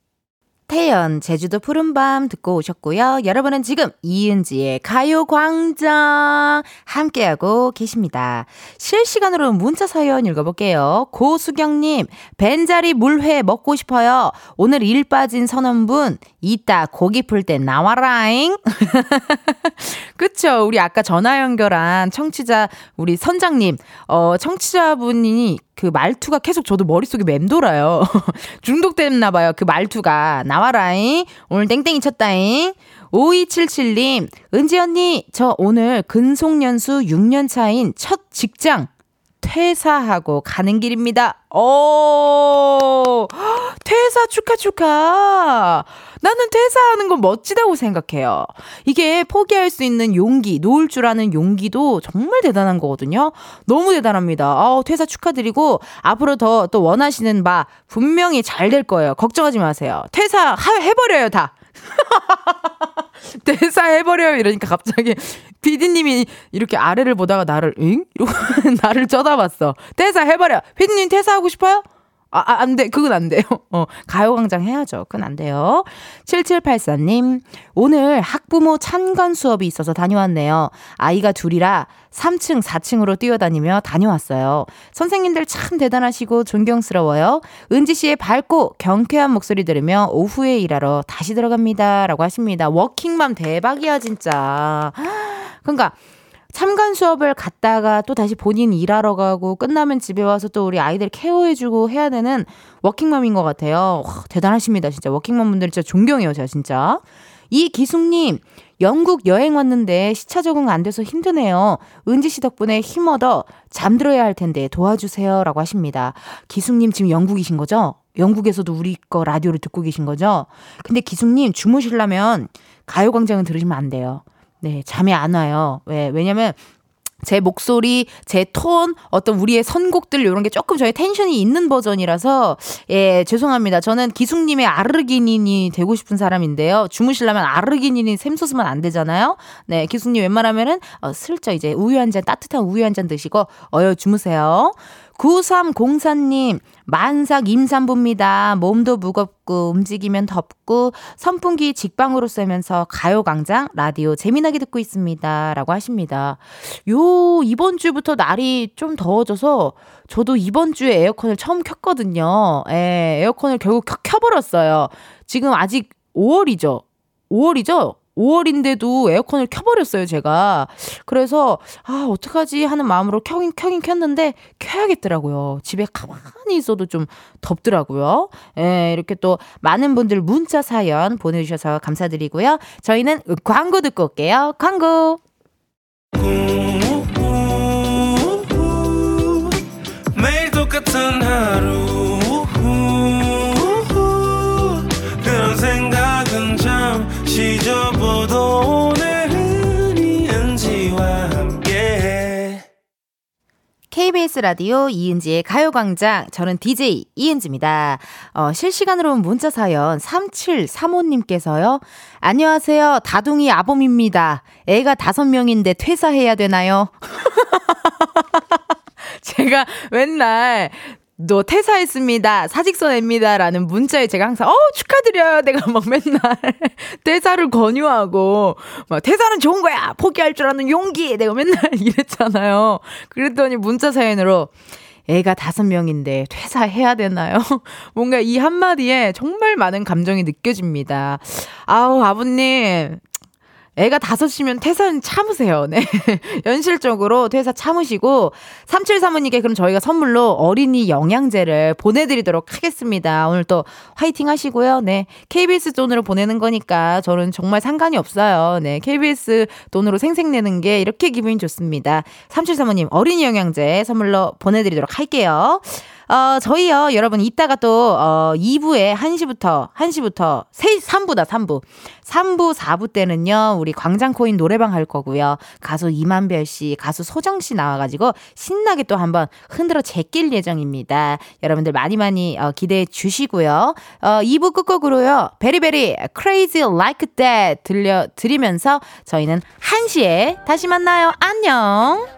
태연, 제주도 푸른밤 듣고 오셨고요. 여러분은 지금 이은지의 가요광장 함께하고 계십니다. 실시간으로 문자 사연 읽어볼게요. 고수경님, 벤자리 물회 먹고 싶어요. 오늘 일 빠진 선원분, 이따 고기 풀 때 나와라잉. 그쵸. 우리 아까 전화 연결한 청취자, 우리 선장님, 어, 청취자분이 그 말투가 계속 저도 머릿속에 맴돌아요. 중독됐나봐요. 그 말투가. 나와 라잉. 오늘 땡땡이 쳤다잉. 5277님, 은지 언니, 저 오늘 근속연수 6년 차인 첫 직장 퇴사하고 가는 길입니다. 오, 퇴사 축하 축하. 나는 퇴사하는 건 멋지다고 생각해요. 이게 포기할 수 있는 용기, 놓을 줄 아는 용기도 정말 대단한 거거든요. 너무 대단합니다. 아, 퇴사 축하드리고 앞으로 더 또 원하시는 바 분명히 잘 될 거예요. 걱정하지 마세요. 퇴사 하, 해버려요 다. 퇴사해버려요 이러니까 갑자기 피디님이 이렇게 아래를 보다가 나를 응? 이러고 나를 쳐다봤어. 퇴사해버려. 피디님 퇴사하고 싶어요? 아, 아, 안 돼. 그건 안 돼요. 어, 가요광장 해야죠. 그건 안 돼요. 7784님, 오늘 학부모 찬간 수업이 있어서 다녀왔네요. 아이가 둘이라 3층, 4층으로 뛰어다니며 다녀왔어요. 선생님들 참 대단하시고 존경스러워요. 은지 씨의 밝고 경쾌한 목소리 들으며 오후에 일하러 다시 들어갑니다. 라고 하십니다. 워킹맘 대박이야, 진짜. 그러니까, 참관 수업을 갔다가 또 다시 본인 일하러 가고 끝나면 집에 와서 또 우리 아이들 케어해주고 해야 되는 워킹맘인 것 같아요. 와, 대단하십니다. 진짜 워킹맘 분들 진짜 존경해요. 제가 진짜. 이 기숙님, 영국 여행 왔는데 시차 적응 안 돼서 힘드네요. 은지 씨 덕분에 힘 얻어 잠들어야 할 텐데 도와주세요. 라고 하십니다. 기숙님 지금 영국이신 거죠? 영국에서도 우리 거 라디오를 듣고 계신 거죠? 근데 기숙님 주무시려면 가요광장은 들으시면 안 돼요. 네, 잠이 안 와요. 왜? 왜냐면 제 목소리, 제 톤, 어떤 우리의 선곡들 이런 게 조금 저희 텐션이 있는 버전이라서 예 죄송합니다. 저는 기숙님의 아르기닌이 되고 싶은 사람인데요. 주무시려면 아르기닌이 샘솟으면 안 되잖아요. 네 기숙님 웬만하면은 어, 슬쩍 이제 우유 한 잔 따뜻한 우유 한 잔 드시고 어여 주무세요. 9304님, 만삭 임산부입니다. 몸도 무겁고 움직이면 덥고 선풍기 직방으로 쐬면서 가요광장 라디오 재미나게 듣고 있습니다. 라고 하십니다. 요, 이번 주부터 날이 좀 더워져서 저도 이번 주에 에어컨을 처음 켰거든요. 예, 에어컨을 결국 켜, 켜버렸어요. 지금 아직 5월이죠. 5월이죠? 5월인데도 에어컨을 켜버렸어요, 제가. 그래서, 아, 어떡하지 하는 마음으로 켜긴, 켜긴 켰는데, 켜야겠더라고요. 집에 가만히 있어도 좀 덥더라고요. 예, 이렇게 또 많은 분들 문자 사연 보내주셔서 감사드리고요. 저희는 광고 듣고 올게요. 광고! 매일 똑같은 하루 KBS 라디오 이은지의 가요광장. 저는 DJ 이은지입니다. 어, 실시간으로 온 문자 사연 3735님께서요. 안녕하세요. 다둥이 아범입니다. 애가 다섯 명인데 퇴사해야 되나요? 제가 맨날 너 퇴사했습니다. 사직서 냅니다. 라는 문자에 제가 항상, 어, 축하드려요. 내가 막 맨날 퇴사를 권유하고, 막, 퇴사는 좋은 거야. 포기할 줄 아는 용기. 내가 맨날 이랬잖아요. 그랬더니 문자 사연으로, 애가 다섯 명인데 퇴사해야 되나요? 뭔가 이 한마디에 정말 많은 감정이 느껴집니다. 아우, 아버님. 애가 다섯이면 퇴사는 참으세요. 네. 현실적으로 퇴사 참으시고, 3735님께 그럼 저희가 선물로 어린이 영양제를 보내드리도록 하겠습니다. 오늘 또 화이팅 하시고요. 네. KBS 돈으로 보내는 거니까 저는 정말 상관이 없어요. 네. KBS 돈으로 생색내는 게 이렇게 기분이 좋습니다. 3735님 어린이 영양제 선물로 보내드리도록 할게요. 어, 저희요, 여러분, 이따가 또, 어, 2부에 1시부터, 1시부터, 3, 3부다, 3부. 3부, 4부 때는요, 우리 광장코인 노래방 할 거고요. 가수 이만별 씨, 가수 소정 씨 나와가지고 신나게 또 한번 흔들어 제낄 예정입니다. 여러분들 많이 많이 어, 기대해 주시고요. 어, 2부 끝곡으로요, 베리베리, crazy like that 들려드리면서 저희는 1시에 다시 만나요. 안녕!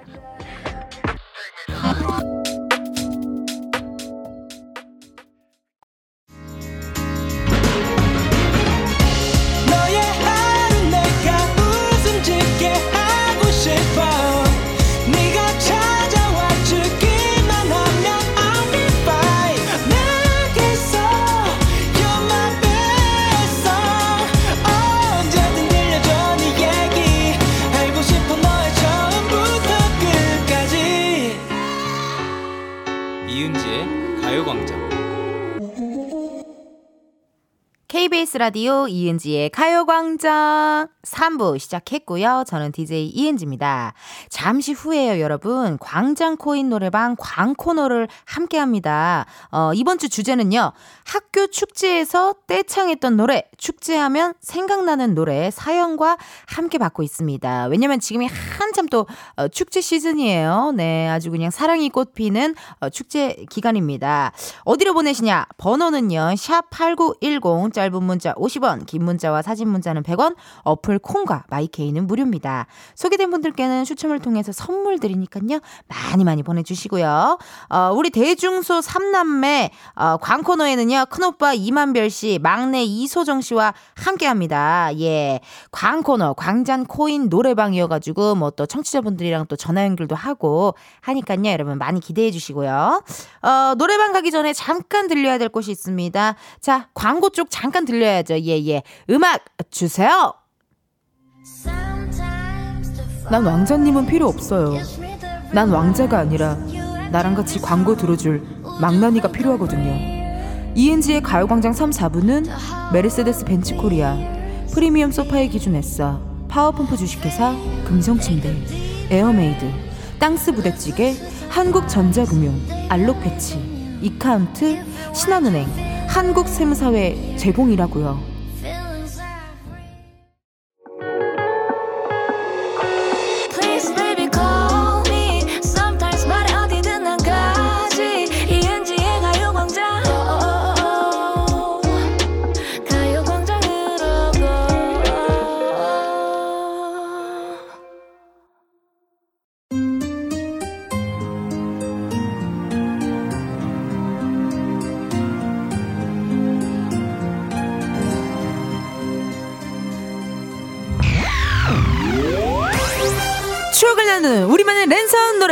KBS 라디오 이은지의 가요광장 3부 시작했고요. 저는 DJ 이은지입니다. 잠시 후에요, 여러분. 광장 코인 노래방 광코너를 함께 합니다. 어, 이번 주 주제는요. 학교 축제에서 떼창했던 노래, 축제하면 생각나는 노래 사연과 함께 받고 있습니다. 왜냐면 지금이 한참 또 어, 축제 시즌이에요. 네, 아주 그냥 사랑이 꽃피는 어, 축제 기간입니다. 어디로 보내시냐? 번호는요. 샵 8910 짧은 문자 50원, 긴 문자와 사진 문자는 100원, 어플 콩과 마이케이는 무료입니다. 소개된 분들께는 추첨을 통해서 선물 드리니까요. 많이 많이 보내주시고요. 어, 우리 대중소 3남매 어, 광코너에는요. 큰오빠 이만별 씨, 막내 이소정 씨와 함께 합니다. 예. 광코너, 광잔 코인 노래방이어가지고 뭐 또 청취자분들이랑 또 전화 연결도 하고 하니까요. 여러분 많이 기대해 주시고요. 어, 노래방 가기 전에 잠깐 들려야 될 곳이 있습니다. 자, 광고 쪽 잠깐 들려야죠. 예, 예. 음악 주세요. 난 왕자님은 필요 없어요. 난 왕자가 아니라 나랑 같이 광고 들어줄 망나니가 필요하거든요. ENG의 가요광장 3, 4부는 메르세데스 벤츠 코리아, 프리미엄 소파의 기준 에싸, 파워펌프 주식회사, 금성침대, 에어메이드, 땅스 부대찌개, 한국전자금융, 알록패치, 이카운트, 신한은행, 한국세무사회 제공이라고요.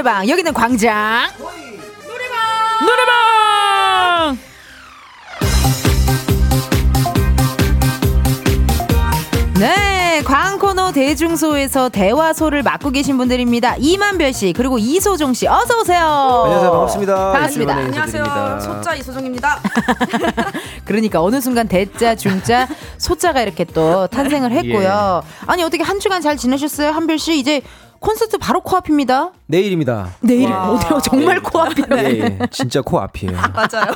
노래방. 여기는 광장. 노래방! 노래방! 네 광코너 대중소에서 대화소를 맡고 계신 분들입니다. 이만별 씨 그리고 이소정 씨 어서 오세요. 안녕하세요 반갑습니다. 반갑습니다. 안녕하세요. 소자 이소정입니다. 그러니까 어느 순간 대자 중자 소자가 이렇게 또 탄생을 했고요. 아니 어떻게 한 주간 잘 지내셨어요 한별 씨? 이제 콘서트 바로 코앞입니다 내일입니다. 내일 어디요 정말 코앞이네 예, 예. 진짜 코앞이에요. 맞아요.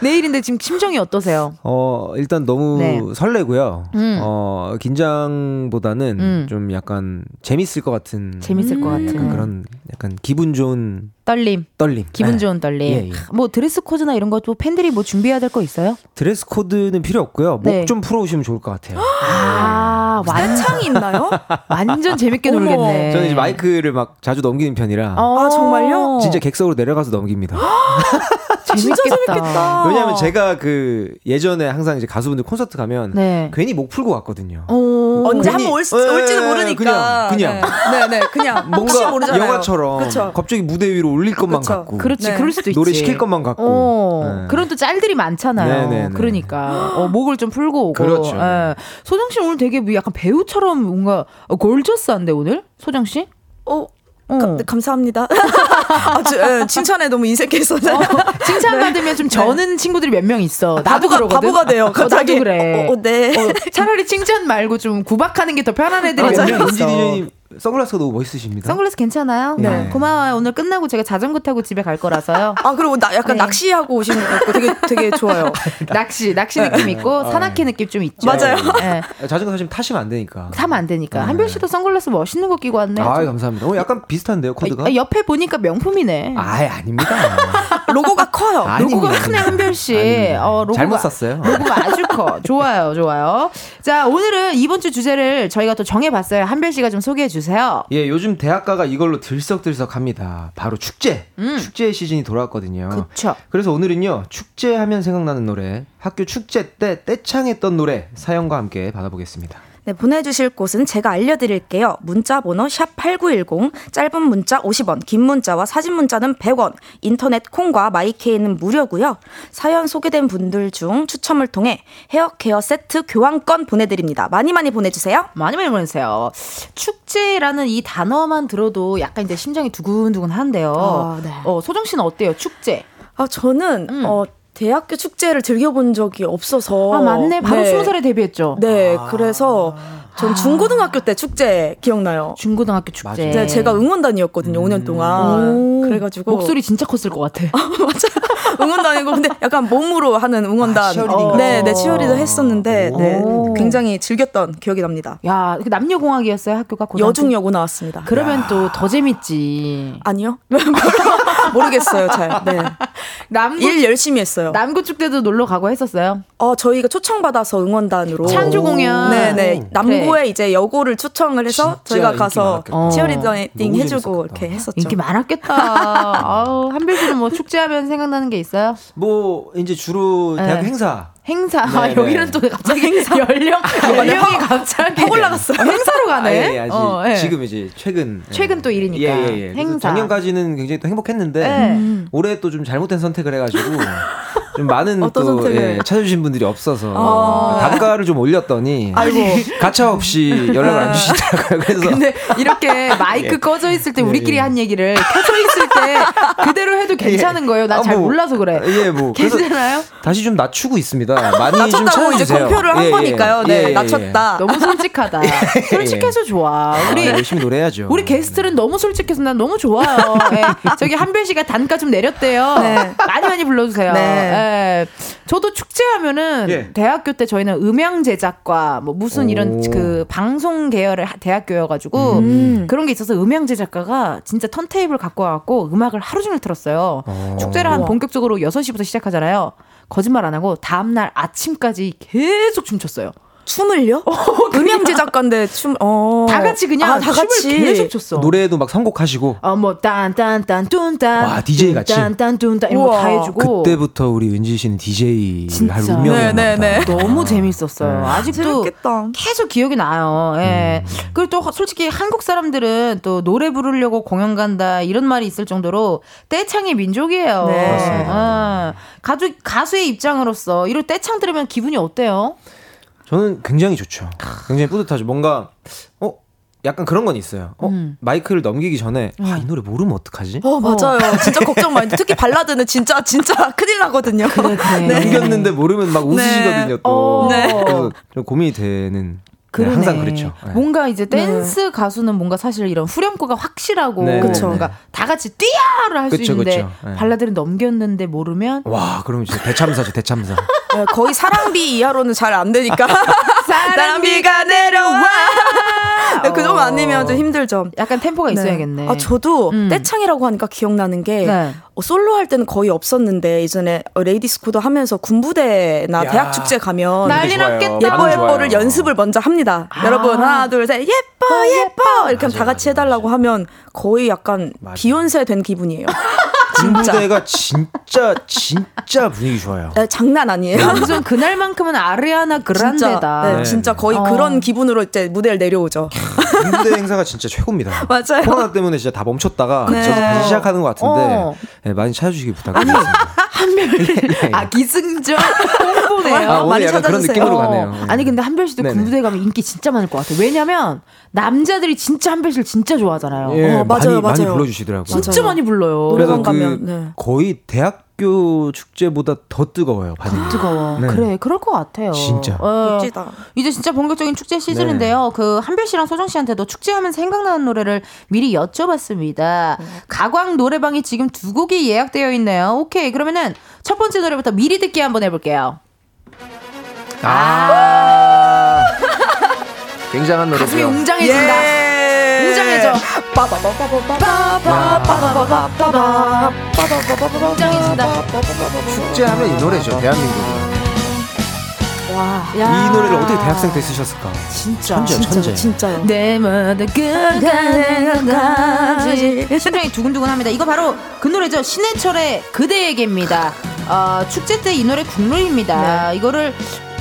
내일인데 지금 심정이 어떠세요? 어, 일단 너무 네. 설레고요. 음. 어, 긴장보다는 음. 좀 약간 재밌을 것 같은. 재밌을 것 같은. 약간 그런 약간 기분 좋은 떨림. 떨림. 기분 네. 좋은 떨림. 예, 예. 뭐 드레스 코드나 이런 것도 팬들이 뭐 준비해야 될 거 있어요? 드레스 코드는 필요 없고요. 목 네. 좀 풀어오시면 좋을 것 같아요. 아, 완, 창이 있나요? 완전 재밌게. 놀겠네. 저는 이제 마이크를 막 자주 넘기는 편이라 어, 아, 정말요? 진짜 객석으로 내려가서 넘깁니다. 재밌겠다. 진짜 재밌겠다. 왜냐하면 제가 그 예전에 항상 이제 가수분들 콘서트 가면 네. 괜히 목 풀고 갔거든요. 어, 언제 괜히- 한번 올, 수- 예, 올지도 예, 모르니까. 그냥, 그냥. 네, 네, 그냥. 혹시 뭔가 모르잖아요. 영화처럼 그쵸. 갑자기 무대 위로 올릴 것만 그쵸. 같고 그렇지, 네. 그럴 수도 있지. 노래 시킬 것만 같고 어, 네. 그런 또 짤들이 많잖아요. 네, 네, 네. 그러니까 어, 목을 좀 풀고 오고. 그렇죠. 예. 소정 씨 오늘 되게 뭐 약간 배우처럼 뭔가 어, 골저스한데 오늘 소정 씨? 어, 어. 가- 네, 감사합니다. 아, 저, 예, 칭찬에 너무 인색해서. 칭찬 받으면 좀 저는 친구들이 몇 명 있어. 나도 바보가, 그러거든. 바보가 돼요. 어, 나도 갑자기. 그래. 어, 어, 네. 어, 차라리 칭찬 말고 좀 구박하는 게 더 편한 애들이 몇. 명 있어. 선글라스가 너무 멋있으십니다. 선글라스 괜찮아요? 네. 고마워요. 오늘 끝나고 제가 자전거 타고 집에 갈 거라서요. 아, 그리고 나 약간 네. 낚시하고 오시는 것 같고 되게, 되게 좋아요. 낚시, 낚시 느낌 있고 산악회 느낌 좀 있죠. 맞아요. 예. 자전거 타시면 타시면 안 되니까. 사면 안 되니까. 한별 씨도 선글라스 멋있는 거 끼고 왔네. 아 좀- 감사합니다. 어, 약간 비슷한데요 코드가? 아, 옆에 보니까 명품이네. 아예 아닙니다. 로고가 커요. 아닙니다. 로고가 크네 한별 씨. 아닙니다. 어, 로고가, 잘못 샀어요. 로고가 아주 커. 좋아요, 좋아요. 자 오늘은 이번 주 주제를 저희가 또 정해 봤어요. 한별 씨가 좀 소개해 주세요. 예, 요즘 대학가가 이걸로 들썩들썩합니다. 바로 축제. 축제 시즌이 돌아왔거든요. 음. 그쵸. 그래서 오늘은요 축제하면 생각나는 노래, 학교 축제 때 떼창했던 노래 사연과 함께 받아보겠습니다. 네, 보내주실 곳은 제가 알려드릴게요. 문자 번호 샵8910, 짧은 문자 50원, 긴 문자와 사진 문자는 100원, 인터넷 콩과 마이케이는 무료고요. 사연 소개된 분들 중 추첨을 통해 헤어 케어 세트 교환권 보내드립니다. 많이 많이 보내주세요. 많이 많이 보내주세요. 축제라는 이 단어만 들어도 약간 이제 심장이 두근두근 한데요. 아, 네. 어, 소정 씨는 어때요? 축제. 아, 저는, 음. 어, 대학교 축제를 즐겨본 적이 없어서. 아 맞네. 바로 네. 스무 살에 데뷔했죠. 네, 그래서 전 중고등학교 때 축제 기억나요. 중고등학교 축제. 네, 제가 응원단이었거든요, 5년 동안. 오. 그래가지고. 목소리 진짜 컸을 것 같아. 응원단이고 근데 약간 몸으로 하는 응원단. 아, 치어리딩 어, 네, 네, 치어리더 거. 했었는데 오. 네, 굉장히 즐겼던 기억이 납니다. 야, 그 남녀 공학이었어요 학교가 고등학교? 여중 여고 나왔습니다. 그러면 또 더 재밌지. 아니요? 모르겠어요, 잘. 네. 남구 일 열심히 했어요. 남구 축제도 놀러 가고 했었어요. 어, 저희가 초청받아서 응원단으로. 찬조 공연. 네네. 남고에 그래. 이제 여고를 초청을 해서 저희가 가서. 치어리더팅 너무 해주고. 이렇게 했었죠. 인기 많았겠다. 아우, 한별 씨는 뭐 축제하면 생각나는 게 있어요? 뭐 이제 주로 네. 대학 행사. 행사. 네, 아, 네. 여기는 또 갑자기 연령, 연령이 갑자기. 확 올라갔어요. 어, 행사로 가네. 아, 예, 예, 어, 예. 지금 이제 최근 최근 또 일이니까. 예, 예, 예. 행사. 작년까지는 굉장히 또 행복했는데 네. 올해 또 좀 잘못된 선택을 해가지고 좀 많은 또? 예, 찾아주신 분들이 없어서 아. 단가를 좀 올렸더니 아이고. 가차 없이 연락을 안 주시더라고요. 그래서 근데 이렇게 마이크 예. 꺼져 있을 때 예, 우리끼리 예. 한 얘기를 켜져 있을 때 그대로 해도 괜찮은 거예요. 난 아, 잘 뭐, 몰라서 그래. 예, 뭐 괜찮아요? 다시 좀 낮추고 있습니다. 많이 좀 낮췄다고 이제 찾아주세요. 공표를 한 예, 예. 거니까요. 네, 예, 예, 예. 낮췄다. 너무 솔직하다. 솔직해서 좋아. 우리 아, 열심히 노래해야죠. 우리 게스트는 너무 솔직해서 난 너무 좋아요. 예. 저기 한별 씨가 단가 좀 내렸대요. 네. 많이 많이 불러주세요. 네. 예. 저도 축제하면은 예. 대학교 때 저희는 음향 제작과 뭐 무슨 이런 오. 그 방송 계열의 하- 대학교여가지고 음. 그런 게 있어서 음향 제작가가 진짜 턴테이블 갖고 와갖고 음악을 하루 종일 틀었어요. 어. 축제를 한. 본격적으로 6시부터 시작하잖아요. 거짓말 안 하고 다음날 아침까지 계속 춤췄어요. 춤을요? 음향 제작가인데 춤, 어. 다 같이 그냥 아, 다 춤을 같이. 계속 췄어. 노래도 막 선곡하시고 어, 뭐, 딴, 딴, 딴, 뚠, 딴. 와, DJ 같이? 딴, 딴, 뚠, 딴. 이런 거 다. 해주고. 그때부터 우리 은지 씨는 DJ를 할 진짜. 운명이었나 네, 네. 네. 너무 재밌었어요. 네. 아직도 재밌겠다. 계속 기억이 나요. 예. 그리고 또 솔직히 한국 사람들은 또 노래 부르려고 공연 간다 이런 말이 있을 정도로 떼창의 민족이에요. 네. 어. 가수, 가수의 입장으로서 이런 떼창 들으면 기분이 어때요? 저는 굉장히 좋죠. 굉장히 뿌듯하죠. 뭔가 어 약간 그런 건 있어요. 어 음. 마이크를 넘기기 전에 아, 이 노래 모르면 어떡하지? 어, 맞아요. 진짜 걱정 많이. 특히 발라드는 진짜, 진짜 큰일 나거든요. 그래, 그래. 넘겼는데 모르면 막 웃으시거든요. 또 어. 네. 그래서 좀 고민이 되는 그러네. 항상 그렇죠. 네. 뭔가 이제 댄스 가수는 뭔가 사실 이런 후렴구가 확실하고 네, 그쵸. 뭔가 다 같이 뛰어를 할 수 있는데 그쵸. 네. 발라드를 넘겼는데 모르면 와, 그럼 진짜 대참사죠, 대참사. 네, 거의 사랑비 이하로는 잘 안 되니까. 사랑비가 내려와. 네, 그 정도 어. 아니면 좀 힘들죠. 약간 템포가 있어야겠네. 아, 저도 음. 떼창이라고 하니까 기억나는 게 네. 어, 솔로 할 때는 거의 없었는데 예전에 어, 레이디스 코드 하면서 군부대나 야. 대학 축제 가면 난리. 났겠다. 예뻐 예뻐를 좋아요. 연습을 먼저 합니다. 아. 여러분 하나 둘 셋 예뻐 예뻐 이렇게 하면 다 같이 맞아, 해달라고 하면 거의 약간 맞아. 비욘세 된 기분이에요. 군부대가 진짜 진짜 분위기 좋아요. 네, 장난 아니에요. 완전 그날만큼은 아리아나 그란데다. 진짜, 네, 네. 진짜 거의 어. 그런 기분으로 이제 무대를 내려오죠. 군부대 행사가 진짜 최고입니다. 맞아요. 코로나 때문에 진짜 다 멈췄다가 그쵸. 이제 다시 시작하는 것 같은데 어. 네, 많이 찾아주시기 부탁드립니다. 한별 아 기승전 홍보네요. 아, 많이 약간 그런 찾아주세요. 느낌으로 어. 가네요. 네. 아니 근데 한별 씨도 네네. 군부대 가면 인기 진짜 많을 것 같아요. 왜냐면 남자들이 진짜 한별 씨를 진짜 좋아하잖아요. 예, 어, 맞아요, 많이 많이 맞아요. 불러주시더라고요. 진짜 맞아요. 많이 불러요. 그래서 노래방 그 가면, 네. 거의 대학 교 축제보다 더 뜨거워요 반응이. 뜨거워. 네. 그래, 그럴 것 같아요. 진짜. 어, 멋지다. 이제 진짜 본격적인 축제 시즌인데요. 그 한별 씨랑 소정 씨한테도 축제하면 생각나는 노래를 미리 여쭤봤습니다. 가광 노래방이 지금 두 곡이 예약되어 있네요. 오케이, 그러면은 첫 번째 노래부터 미리 듣기 한번 해볼게요. 아. 굉장한 가슴이 노래죠. 웅장해진다. 예. 웅장해져. 웅장해진다. 축제하면 이 노래죠. 대한민국이. 와, 이 노래를 어떻게 대학생 때 쓰셨을까? 진짜. 천재, 천재. 진짜요. 내 모든 끝까지 심장이 두근두근합니다. 이거 바로 그 노래죠. 신해철의 그대에게입니다. 어, 축제 때 이 노래 국룰입니다. 이거를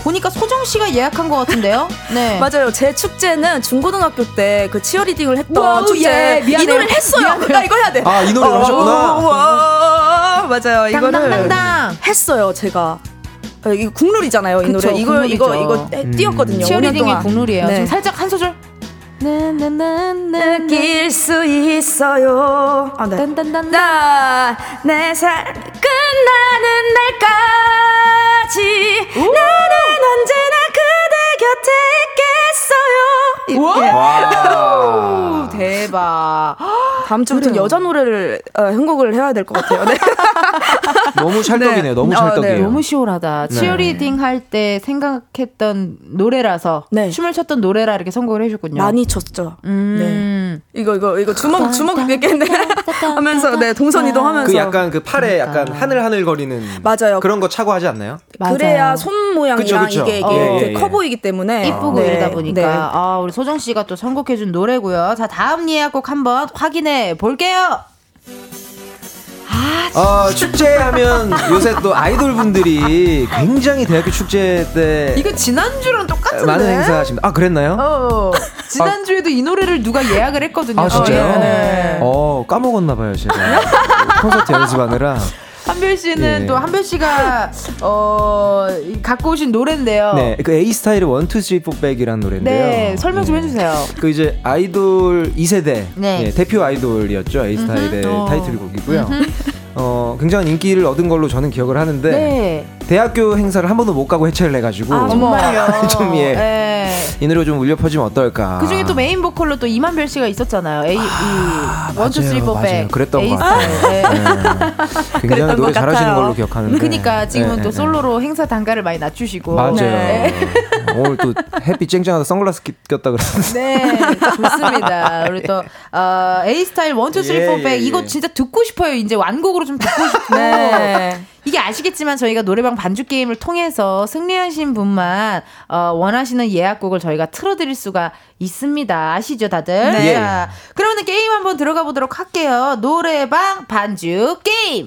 보니까 소정 씨가 예약한 것 같은데요. 네. 맞아요. 제 축제는 중고등학교 때 그 치어리딩을 했던 wow, 축제 예. 이 미안해요. 노래를 했어요. 나 이거 해야 돼. 아, 이 노래를 어, 하셨구나. 와, 맞아요. 이거를 당당당당. 했어요. 제가. 어, 이거 국룰이잖아요. 이 그쵸, 노래. 이거 국룰이죠. 이거 이거 떼- 음. 띄었거든요. 5년 치어리딩의 동안. 국룰이에요. 네. 지금 살짝 한 소절. 나나나나 느낄 수 있어요. 아, 네. 딴딴딴 나내 삶 끝나는 날까지 나는 언제나 그대 곁에 있겠어요. 와. 대박. 다음 주부터 그래요. 여자 노래를 어, 선곡을 해야 될 것 같아요. 네. 너무 찰떡이네요. 네. 너무 어, 찰떡이에요. 네. 너무 시원하다. 네. 치어리딩 할 때 생각했던 노래라서 네. 춤을 췄던 노래라 이렇게 선곡을 해주셨군요. 많이 쳤죠. 음. 이거 이거 이거 주먹 주먹 겠네 하면서 네 동선 이동하면서 그 약간 그 팔에 약간 하늘 하늘 거리는 맞아요. 그런 거 차고 하지 않나요? 맞아요. 그래야 손 모양이랑 그쵸, 그쵸. 이게 이게 어. 이렇게 예, 예. 커 보이기 때문에 이쁘고 네. 이러다 보니까 네. 아 우리 소정 씨가 또 선곡해준 노래고요. 자 다음 예약곡 한번 확인해 볼게요. 어, 축제하면 요새 또 아이돌 분들이 굉장히 대학교 축제 때 이거 지난주랑 똑같은데? 많은 행사 하십니다. 아 그랬나요? 어 지난주에도 이 노래를 누가 예약을 했거든요. 아 진짜요? 어, 네. 어 까먹었나 봐요 제가 콘서트 연습하느라. 한별 씨는 예. 또 한별 씨가 어 갖고 오신 노래인데요. 네, 그 A 스타일의 1, 2, 3, 4, 백이라는 노래인데요. 네, 설명 좀 네. 해주세요. 그 이제 아이돌 2 세대 네. 예, 대표 아이돌이었죠 A 스타일의 어. 타이틀곡이고요. 어 굉장한 인기를 얻은 걸로 저는 기억을 하는데 네. 대학교 행사를 한 번도 못 가고 해체를 해가지고 아 정말요. 좀 예. 네. 이 노래 좀 울려 퍼지면 어떨까. 그 중에 또 메인 보컬로 또 임한별 씨가 있었잖아요. A, 이, one two three four 맞아요. back. 그랬던 것 같아요. 네. 네. 굉장히 노래 것 잘하시는. 걸로 기억하는데. 그니까 지금은 네, 또 네, 솔로로 행사 단가를 많이 낮추시고. 맞아요. 네. 오늘 또 햇빛 쨍쨍하다 선글라스 꼈다 그랬는데. 네, 좋습니다. 우리 또 어, 에이스타일 one two three 예, four back 예, 이거 예. 진짜 듣고 싶어요. 이제 완곡으로 좀 듣고 싶고. 네. 이게 아시겠지만 저희가 노래방 반주 게임을 통해서 승리하신 분만 어, 원하시는 예약곡을 저희가 틀어드릴 수가 있습니다. 아시죠, 다들? 네. 자, 그러면 게임 한번 들어가 보도록 할게요. 노래방 반주 게임.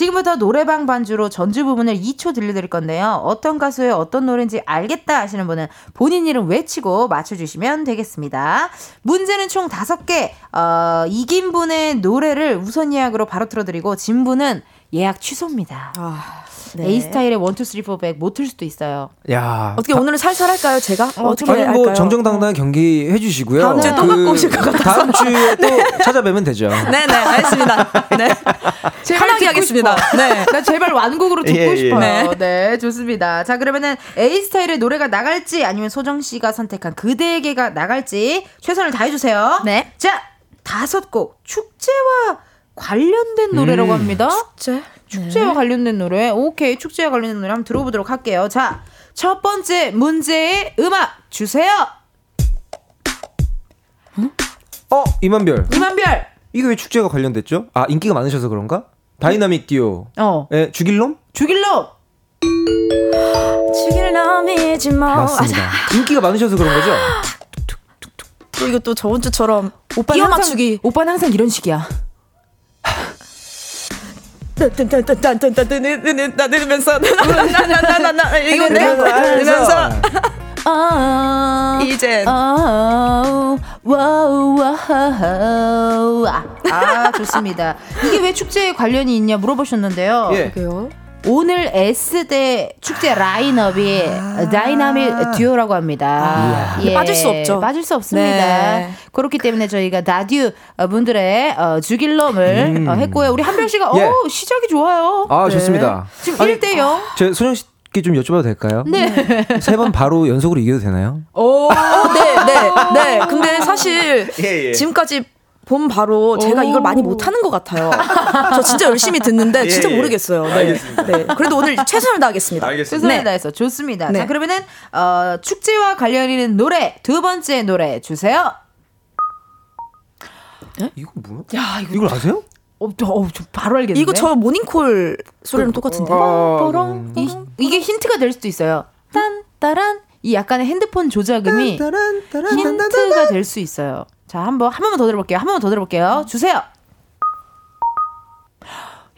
지금부터 노래방 반주로 전주 부분을 2초 들려드릴 건데요. 어떤 가수의 어떤 노래인지 알겠다 하시는 분은 본인 이름 외치고 맞춰주시면 되겠습니다. 문제는 총 5개. 어, 이긴 분의 노래를 우선 예약으로 바로 틀어드리고 진 분은 예약 취소입니다. 아, 네. A 스타일의 1, 2, 3, 4, 100못틀 수도 있어요. 야. 어떻게 오늘은 살살 할까요, 제가? 어 떻게 아니 할까요? 뭐 정정당당 경기 해주시고요. 다음 주에 또 갖고 오실 것 같아서. 다음 주에 또 찾아뵈면 되죠. 네네, 알겠습니다. 네. 편하게 하겠습니다. 싶어. 네. 나 제발 완곡으로 듣고 예, 예. 싶어요. 네. 네. 좋습니다. 자, 그러면은 A 스타일의 노래가 나갈지 아니면 소정 씨가 선택한 그대에게가 나갈지 최선을 다해주세요. 네. 자, 다섯 곡 축제와 관련된 노래라고 음. 합니다. 축제. 축제와 관련된 노래. 오케이. 축제와 관련된 노래 한번 들어보도록 할게요. 자, 첫 번째 문제의 음악 주세요. 어 임한별. 임한별. 이게 왜 축제가 관련됐죠? 아 인기가 많으셔서 그런가? 다이나믹 듀오. 어. 예, 죽일 놈? 죽일로. 죽일 놈이지 뭐. 맞습니다. 인기가 많으셔서 그런 거죠? 또 이거 또 저번 주처럼 오빠는 끼워 항상- 맞추기. 오빠는 항상 이런 식이야. 나들면서 나나나나나 이거 아, 아, wow, wow. 아, 좋습니다. 이게 왜 축제에 관련이 있냐 물어보셨는데요. 예. 오늘 S대 축제 라인업이 다이나믹 듀오라고 합니다. 예, 빠질 수 없죠. 빠질 수 없습니다. 네. 그렇기 때문에 저희가 다듀 분들의 어, 죽일 놈을 어, 했고요. 우리 한별 씨가 예. 어, 시작이 좋아요. 아 네. 좋습니다. 지금 아니, 1대 0. 제 소정 씨께 좀 여쭤봐도 될까요? 네. 세 번 바로 연속으로 이겨도 되나요? 오. 어, 네, 네, 네. 근데 사실 예, 예. 지금까지 본 바로 제가 이걸 많이 못하는 것 같아요. 저 진짜 열심히 듣는데 진짜 예, 예. 모르겠어요. 네. 알겠습니다. 네. 그래도 오늘 최선을 다하겠습니다. 최선을 네. 다해서 좋습니다. 네. 자 그러면은 어, 축제와 관련 있는 노래 두 번째 노래 주세요. 이거 뭐야? 야 이거 이걸 아세요? 어, 저, 어, 저 바로 알겠는데. 이거 저 모닝콜 소리랑 똑같은데. 뽀롱 이, 이게 힌트가 될 수도 있어요. 딴 따란 이 약간의 핸드폰 조작음이 힌트가 될 수 있어요. 자 한 번 한 번만 더 들어볼게요. 한 번만 더 들어볼게요. 주세요.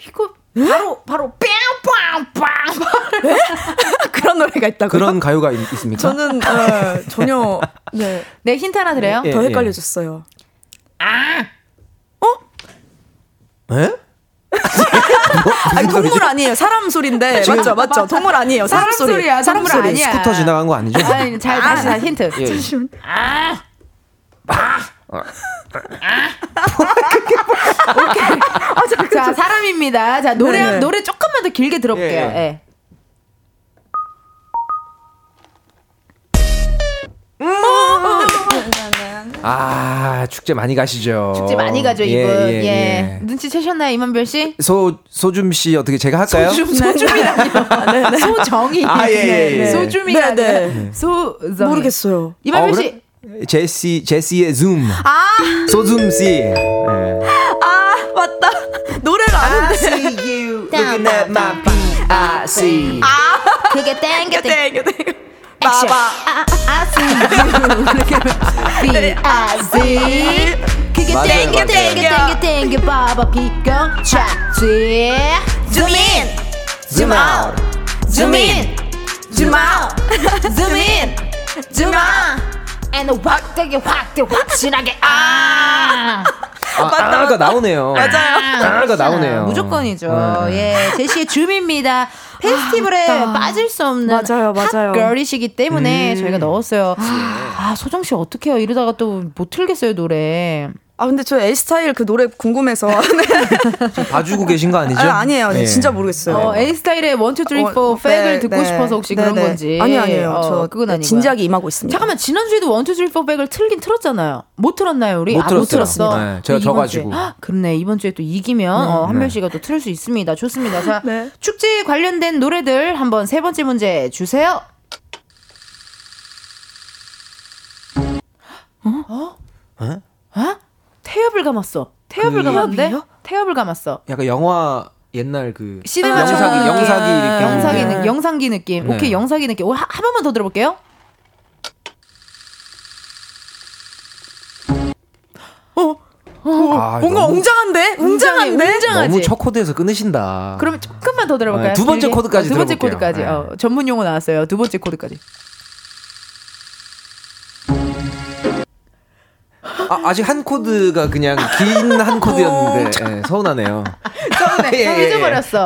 이거 바로 바로 뿅뿅뿅 그런 노래가 있다고요? 그런 가요가 있, 있습니까? 저는 어, 전혀 네, 네 힌트 하나 드려요. 예, 더 예. 헷갈려졌어요. 에? 아니 동물 아니에요. 사람 소리인데 지금- 맞죠, 맞죠. 동물 아니에요. 사람, 사람 소리. 소리야. 사람 동물 소리. 아니야. 스쿠터 지나간 거 아니죠? 아니, 잘 다시 다시 힌트. 예. 자 사람입니다. 자 노래 네네. 노래 조금만 더 길게 들어볼게요. 예, 예. 예. 아 축제 많이 가시죠. 축제 많이 가죠 예, 이분. 예, 예, 예. 눈치 채셨나요 이만별 씨? 소 소줌 씨 어떻게 제가 할까요? 소줌 소줌이라니요. 소정이. 아, 예, 예, 예. 소줌이가 네, 네. 소정. 모르겠어요. 이만별 어, 씨. 제시 제시의 줌. 아 소줌 씨. 예. 아 맞다. 노래를 아는데. see you looking at my B-I-C. 그게 땡겨 땡겨. 땡겨 땡겨. 봐봐. I see you. B-I-Z. 그게 맞아요, 땡겨 맞아요. 땡겨 땡겨 땡겨 봐봐 비건 차지. Zoom in. Zoom out. Zoom in. Zoom out. Zoom in. Zoom out. And 확되게 확되 확실하게 아. 아, 아가 나오네요. 맞아요. 아가 나오네요. 무조건이죠. 예, 제시의 줌입니다. 페스티벌에 맞다. 빠질 수 없는 맞아요, 맞아요. 핫걸이시기 때문에 음. 저희가 넣었어요. 아, 소정 씨 어떡해요? 이러다가 또 못 틀겠어요, 노래. 아 근데 저 A 스타일 그 노래 궁금해서. 네. 봐주고 계신 거 아니죠? 아, 아니에요. 네, 예. 진짜 모르겠어요. 어, A 스타일의 1, 2, 3, 4, 어, 팩을 네, 듣고 네. 싶어서 혹시 네, 그런 네. 건지. 아니 아니에요. 어, 저 그건 아니고. 진지하게 임하고 있습니다. 잠깐만, 지난주에도 1, 2, 3, 4, 팩을 틀긴 틀었잖아요. 못 틀었나요, 우리? 못 아, 못. 틀었어. 네, 제가 이번 져가지고. 헉, 그렇네. 이번 주에 또 이기면 어, 한별 네. 씨가 또 틀을 수 있습니다. 좋습니다. 자, 네. 축제에 관련된 노래들 한번 세 번째 문제 주세요. 어? 어? 어? 태엽을 감았어. 태엽을 그- 감았는데? 태엽이요? 태엽을 감았어. 약간 영화 옛날 그 시네마 영사기 느낌. 영사기 느낌. 영사기, 네. 느, 영상기 느낌. 네. 오케이, 영사기 느낌. 오, 한, 한 번만 더 들어볼게요. 아, 뭔가 너무, 웅장한데? 웅장한데? 웅장하지. 너무 첫 코드에서 끊으신다. 그러면 조금만 더 들어볼까요? 네, 두 번째 길게? 코드까지 어, 두 번째 들어볼게요. 코드까지. 네. 어, 전문 용어 나왔어요. 두 번째 코드까지. 아, 아직 한 코드가 그냥 긴 한 코드였는데 예, 서운하네요. 처음에 예, 예, 예. 잊어버렸어.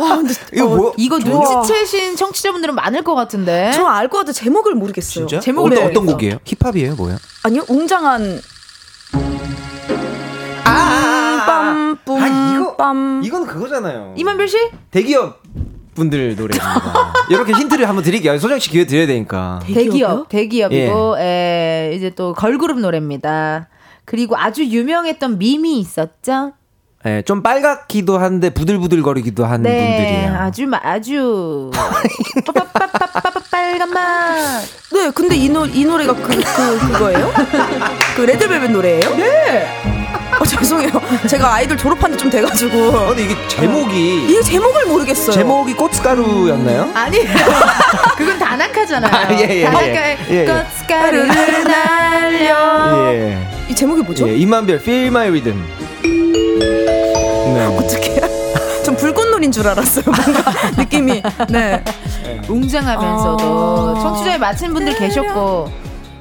와, 근데 이거 뭐 이거 눈치채신 청취자분들은 많을 것 같은데. 저 알 것 같아 제목을 모르겠어요. 진짜? 제목을 어떤, 어떤. 곡이에요? 힙합이에요, 뭐야? 아니요, 웅장한 아, 빰, 뿜, 아, 이거 빰. 이건 그거잖아요. 임한별 씨? 대기업 분들 노래입니다. 이렇게 힌트를 한번 드릴게요. 소정 씨 기회 드려야 되니까. 대기업, 대기업이고, 예. 에, 이제 또 걸그룹 노래입니다. 그리고 아주 유명했던 밈이 있었죠? 예, 좀 빨갛기도 한데 부들부들거리기도 한 네, 분들이에요. 아주, 마- 아주. 빨간 맛. 네, 근데 이, 노, 이 노래가 그, 그, 그거예요? 그 레드벨벳 노래예요? 네. 어, 죄송해요. 제가 아이돌 졸업한 지 좀 돼가지고. 어, 근데 이게 제목이 이 제목을 모르겠어요. 제목이 꽃가루였나요? 아니, 그건 다나카잖아요. 아, 예, 예, 예. 다나카의 예, 예. 꽃가루를 날려. 예. 이 제목이 뭐죠? 예, 이만별 Feel My Rhythm. 네. 어떻게? 전 불꽃놀인 줄 알았어요. 뭔가 느낌이. 네. 웅장하면서도 아. 청취자에 맞힌 분들 계셨고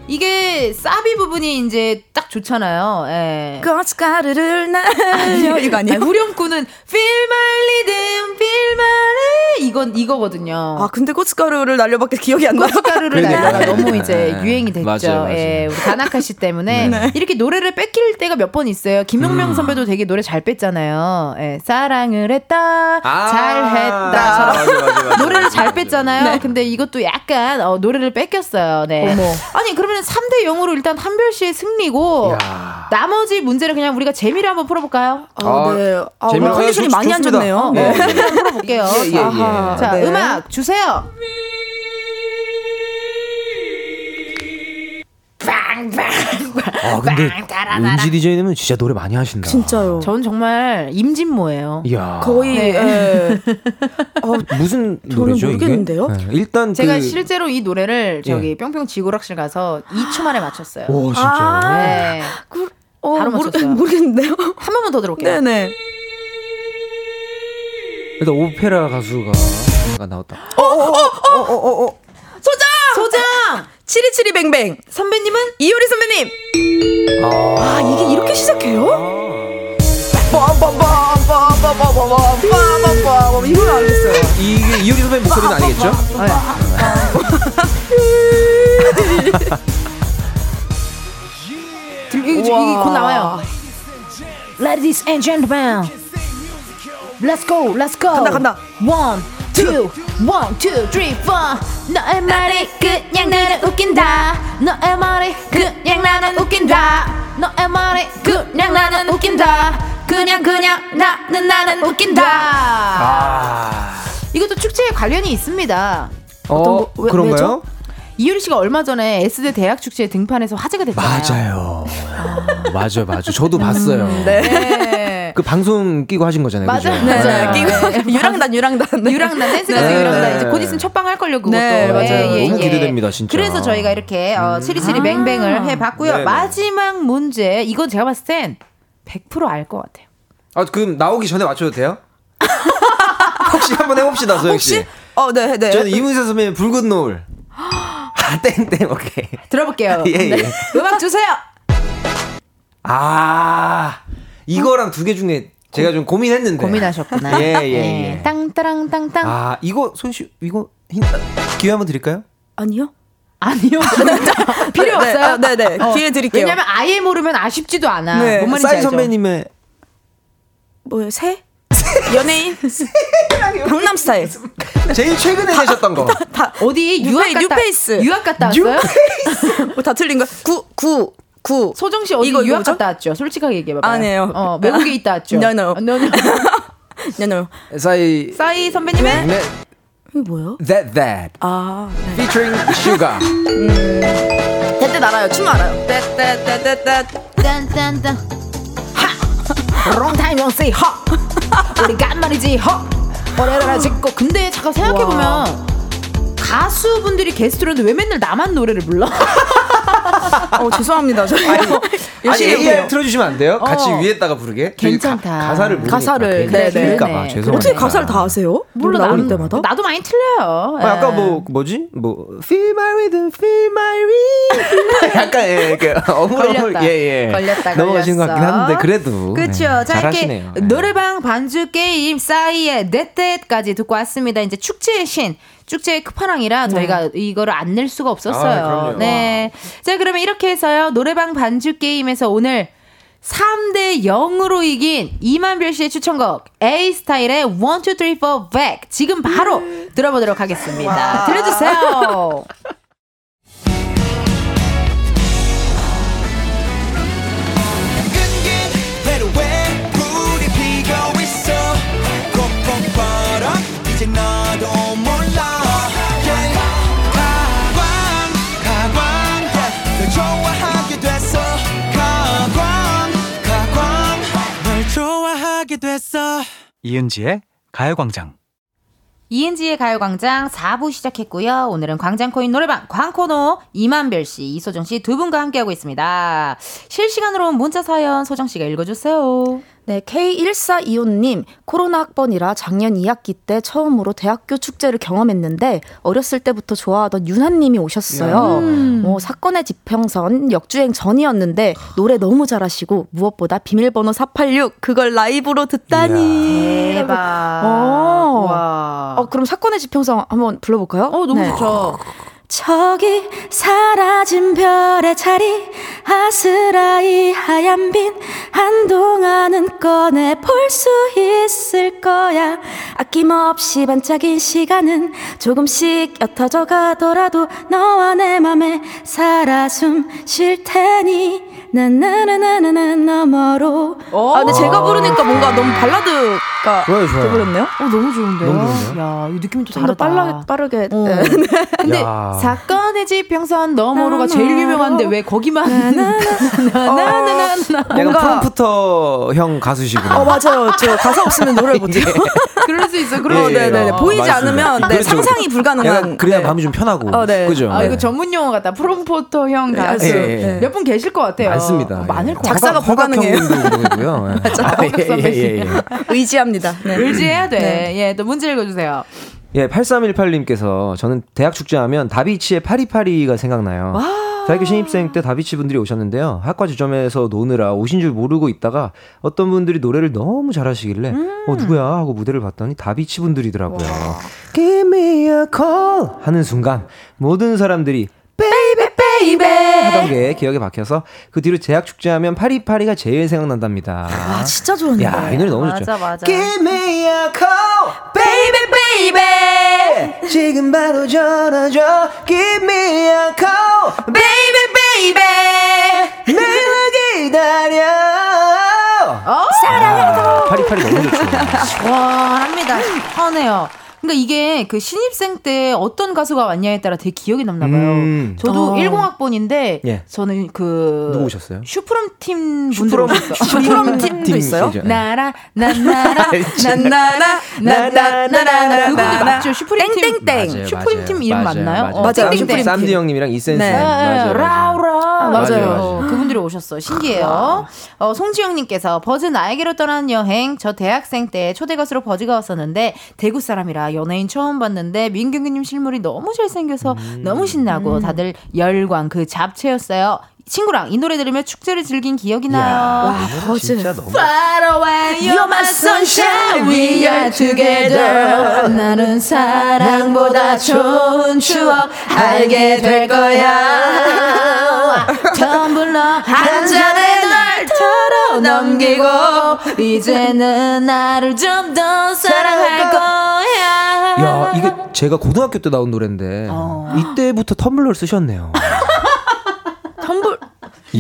이게 사비 부분이 이제 딱 좋잖아요. 예. 꽃가루를 날려 이거 아니에요? 아니, 후렴구는 Feel my rhythm, feel my rhythm 이건 이거거든요. 아 근데 꽃가루를 날려밖에 기억이 안 나요. 꽃가루를. 날려가 너무 이제 네. 유행이 됐죠. 맞아요, 맞아요. 예, 우리 다나카 씨 때문에 이렇게 노래를 뺏길 때가 몇 번 있어요. 음. 김용명 선배도 되게 노래 잘 뺐잖아요. 예, 사랑을 했다, 아, 맞아, 맞아, 맞아. 노래를 잘 뺐잖아요. 근데 이것도 약간 어, 노래를 뺏겼어요. 네. 어머. 아니 그러면 3대 0으로 일단 한별 씨의 승리고 야. 나머지 문제를 그냥 우리가 재미로 한번 풀어볼까요? 아, 네. 아, 오늘 재미로 컨디션이 좋- 많이 안 좋습니다. 좋네요. 네. 네. 한번 풀어볼게요. 예, 예, 예. 자, 네. 음악 주세요. 아, 근데 은지 DJ님은 진짜 노래 많이 하신다. 진짜요. 전 정말 임진모예요. 이야. 거의 네. 예. 어, 무슨 노래죠 모르겠는데요? 이게? 네, 일단 제가 그... 실제로 이 노래를 예. 저기 뿅뿅 지구락실 가서 2초 만에 맞췄어요. 오 진짜. 아. 네. 그, 어, 바로 모르, 맞췄어요. 모르겠는데요. 한 번만 더 들어볼게요. 네네. 일단 오페라 가수가 나왔다. 소장! 소장! 치 리치리 뱅뱅. 선배님은 이효리 선배님. 아, 이게 이렇게 시작해요? 빠바바바바바바바바바바바 이걸 알겠어요. 이게 이효리 선배 목소리는 아니겠죠? 들- 이게, 이게 곧 나와요. Ladies and gentlemen, let's go, let's go. 간다, 간다. One, two, one, two, three, four. 너의 말이 그냥 나는 웃긴다. 너의 말이 그냥 나는 웃긴다. 너의 말이 그냥 나는 웃긴다. 그냥 그냥 나는 나는 웃긴다. 아. 이것도 축제에 관련이 있습니다. 어, 거- 왜- 그런가요? 왜죠? 이효리 씨가 얼마 전에 S대 대학 축제에 등판해서 화제가 됐잖아요. 맞아요. 맞아요, 맞아요. 저도 봤어요. 네. 그 방송 끼고 하신 거잖아요. 맞아요. 그죠? 네. 맞아요. 끼고 유랑단, 유랑단. 네. 유랑단 댄스 가수 네. 유랑단 이제 곧 있으면 첫방 할 걸요 그것도 네, 맞아요. 너무 기대됩니다, 진짜. 그래서 저희가 이렇게 어, 치리치리 뱅뱅을 해봤고요 네네. 마지막 문제 이건 제가 봤을 땐 100%알 것 같아요 아, 그럼 나오기 전에 맞춰도 돼요? 혹시 한번 해봅시다, 소영 씨. 혹시? 어, 네, 네. 저는 이문세 선배님 붉은 노을. 아, 땡땡, 오케이. 들어볼게요 예, 예. 네. 음악 주세요 아, 이거랑 두 개 중에 제가 좀 고민했는데. 고민하셨구나 예, 예, 네. 예. 땅따랑 땅땅 아, 이거 소영 씨, 이거 힌, 기회 한번 드릴까요? 아니요? 아니요 필요 네, 없어요 아, 네, 네. 어, 기회 드릴게요. 왜냐면 아예 모르면 아쉽지도 않아 네. 뭔 싸이? 선배님의 뭐예요? 새? 연예인? 강남 스타일. 제일 최근에 내셨던 거. 다, 어디 유학 갔다 New Face. 유학 갔다 왔어요? 뭐다 틀린 거. 구, 구, 구. 소정 씨 어디 이거, 유학 뭐죠? 갔다 왔죠? 솔직하게 얘기해 봐요. 아니에요. 어, 외국에 있다 왔죠? No, no. 어, no, no. 네, 네. 싸이 싸이 선배님의 네, 이게 뭐예요? That That 아, 네. featuring Suga. That That 알아요. 춤 알아요. 때때때때때. 딴딴딴 huh Long time no see huh 우리 간만이지 huh 오래오래 짓고 근데 잠깐 생각해 보면 가수분들이 게스트로 했는데 왜 맨날 나만 노래를 불러? 어, 죄송합니다. 저 이거 아니 열심히 AR 해볼게요. 틀어주시면 안 돼요? 같이 어. 위에다가 부르게? 괜찮다. 가, 가사를 모르니까. 가사를, 괜히 네, 네. 틀릴까봐 그러네. 죄송합니다. 어떻게 가사를 다 아세요? 몰라 나올 때마다? 나도 많이 틀려요. 아, 아까 예. 뭐 뭐지? 뭐 Feel My Rhythm, Feel My 약간 예, 그 어물어물 걸렸다. 예, 예. 걸렸다, 넘어가신 것 같긴. 한데 그래도 그렇죠. 네, 자 잘하시네요. 이렇게 네. 노래방 반주 게임 싸이의 넷넷까지 듣고 왔습니다. 이제 축제의 신. 축제의 끝판왕이라 저희가 이거를 안 낼 수가 없었어요. 아. 네. 자, 그러면 이렇게 해서요. 노래방 반주 게임에서 오늘 3대 0으로 이긴 이만별 씨의 추천곡 A 스타일의 1 2 3 4 back 지금 바로 들어보도록 하겠습니다. 들려주세요. 이은지의 가요광장. 이은지의 가요광장 4부 시작했고요. 오늘은 광장코인 노래방 광코노 이만별 씨, 이소정 씨 두 분과 함께하고 있습니다. 실시간으로 문자 사연 소정 씨가 읽어주세요. 네, K1425님, 코로나 학번이라 작년 2학기 때 처음으로 대학교 축제를 경험했는데, 어렸을 때부터 좋아하던 윤하님이 오셨어요. 어, 사건의 지평선 역주행 전이었는데, 노래 너무 잘하시고, 무엇보다 비밀번호 486, 그걸 라이브로 듣다니. 대박. 어. 와. 어, 그럼 사건의 지평선 한번 불러볼까요? 어, 너무 네. 좋죠. 저기 사라진 별의 자리 아스라이 하얀 빛 한동안은 꺼내 볼 수 있을 거야 아낌없이 반짝인 시간은 조금씩 옅어져 가더라도 너와 내 맘에 살아 숨 쉴 테니 나나나나나 너머로 오. 아 근데 제가 부르니까 뭔가 너무 발라드가 좋아요, 좋아요. 돼버렸네요 어, 너무 좋은데요? 너무 좋은데요? 야, 이 느낌이 또 다르다. 빠르게 빠르게 어. 네. 근데 야. 사건의 지평선 너머로가 제일 유명한데 왜 거기만 나나나나나 약간 뭔가- 프롬프터 형 가수시구나. 어 맞아요. 저 가사 없으면 노래를 못해요. 그럴 수 있어. 예, 그럼 예. 네네네. 어, 보이지 맞습니다. 않으면 네, 그렇죠. 상상이 불가능한. 약간 그래야 네. 마음이 좀 편하고. 어, 네. 그죠? 아 네. 이거 전문 용어 같다. 프롬포터 형 가수 예, 예, 예. 몇분 계실 것 같아요. 많습니다. 어, 많을 예. 것 작사가 같아요. 허각 불가능해요. 예. 맞아. 아, 예, 예, 예, 예. 의지합니다. 네. 의지해야 돼. 네. 예, 또 문제 읽어주세요. 예, 8318님께서 저는 대학 축제하면 다비치의 파리파리가 생각나요. 대학교 신입생 때 다비치 분들이 오셨는데요. 학과 지점에서 노느라 오신 줄 모르고 있다가 어떤 분들이 노래를 너무 잘하시길래 어 누구야 하고 무대를 봤더니 다비치 분들이더라고요. Give me a call 하는 순간 모든 사람들이 baby 하던 게 기억에 박혀서 그 뒤로 대학 축제하면 팔이팔이가 제일 생각난답니다. 아 진짜 좋은데. 야, 이 노래 너무 좋죠. 맞아, 맞아. Give me a call, baby, baby. 지금 바로 전화 줘. Give me a call, baby, baby. 매일 기다려. 사랑해도. 팔이팔이 너무 좋죠. 와, 합니다. 하네요. 그러니까 이게 그 신입생 때 어떤 가수가 왔냐에 따라 되게 기억이 남나 봐요. 음. 저도 어. 10학번인데 예. 저는 그 누구 오셨어요? 슈프림 팀 분들 슈프림 오셨어. 슈프림 팀도 있어요? 나라 나나라 나나라 나나나나 그분들 맞죠? 슈프림 팀 땡땡땡. 슈프림 팀 이름 맞나요? 어, 맞아요. 슈프림 쌈디 팀. 형님이랑 이센스. 네. 맞아요. 라우라 맞아요, 맞아요. 그분들이 오셨어요. 신기해요. 어, 송지영님께서 버즈 나에게로 떠나는 여행 저 대학생 때 초대 가수로 버즈가 왔었는데 대구 사람이라 연예인 처음 봤는데 민경훈님 실물이 너무 잘생겨서 너무 신나고 다들 열광 그 잡채였어요. 친구랑 이 노래 들으며 축제를 즐긴 기억이 나요. 와 버즈. Far away, you're my sunshine, we are together. 나는 사랑보다 좋은 추억 알게 될 거야. 텀블러 한 잔에 널 넘기고, 이제는 나를 좀 더 사랑할 거야. 야, 이게 제가 고등학교 때 나온 노래인데 어. 이때부터 텀블러를 쓰셨네요. 텀블.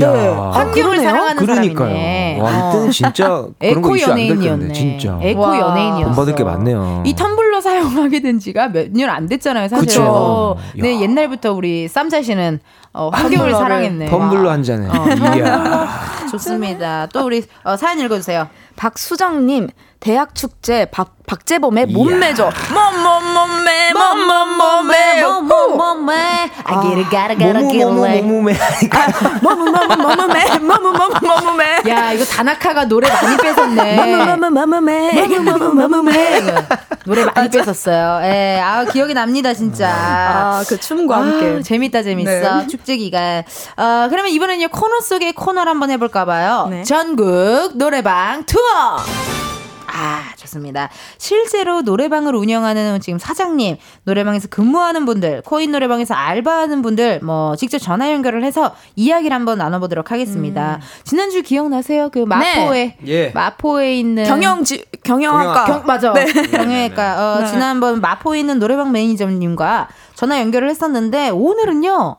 야, 환경을 그러네요. 사랑하는 사람이네. 그러니까요. 와, 이때는 진짜 그런 거 에코 이슈 안될 텐데 연예인이었네. 진짜. 에코 와. 연예인이었어. 돈 받을 게 많네요. 이 텀블러 사용하게 된 지가 몇 년 안 됐잖아요, 사실. 그쵸. 어, 네, 야. 옛날부터 우리 쌈자 씨는 어, 환경을 텀블러를. 사랑했네. 텀블러 한 잔에. 어. 좋습니다. 또 우리 어, 사연 읽어주세요. 박수정님 대학 축제 박 박재범의 몸매죠. 몸몸몸매 몸몸몸매 몸몸몸매 I get it, gotta, gotta get away. 모모모모모메 몸몸몸몸매 몸몸몸몸매 야 이거 다나카가 노래 많이 뺏었네. 몸몸몸몸매 몸몸몸몸매 노래 많이 뺏었어요. 예, 아 기억이 납니다 진짜. 아그 춤과 함께 아, 재밌다 재밌어 네. 축제 기간 어, 그러면 이번에는요 코너 속의 코너를 한번 해볼까 봐요 네. 전국 노래방 투어 아 좋습니다 실제로 노래방을 운영하는 지금 사장님 노래방에서 근무하는 분들 코인 노래방에서 알바하는 분들 뭐 직접 전화 연결을 해서 이야기를 한번 나눠보도록 하겠습니다 지난주 기억나세요 그 마포에 예. 마포에 있는 경영지 경영학과 경, 맞아. 네. 경영외과. 어, 네. 지난번 마포에 있는 노래방 매니저님과 전화 연결을 했었는데 오늘은요.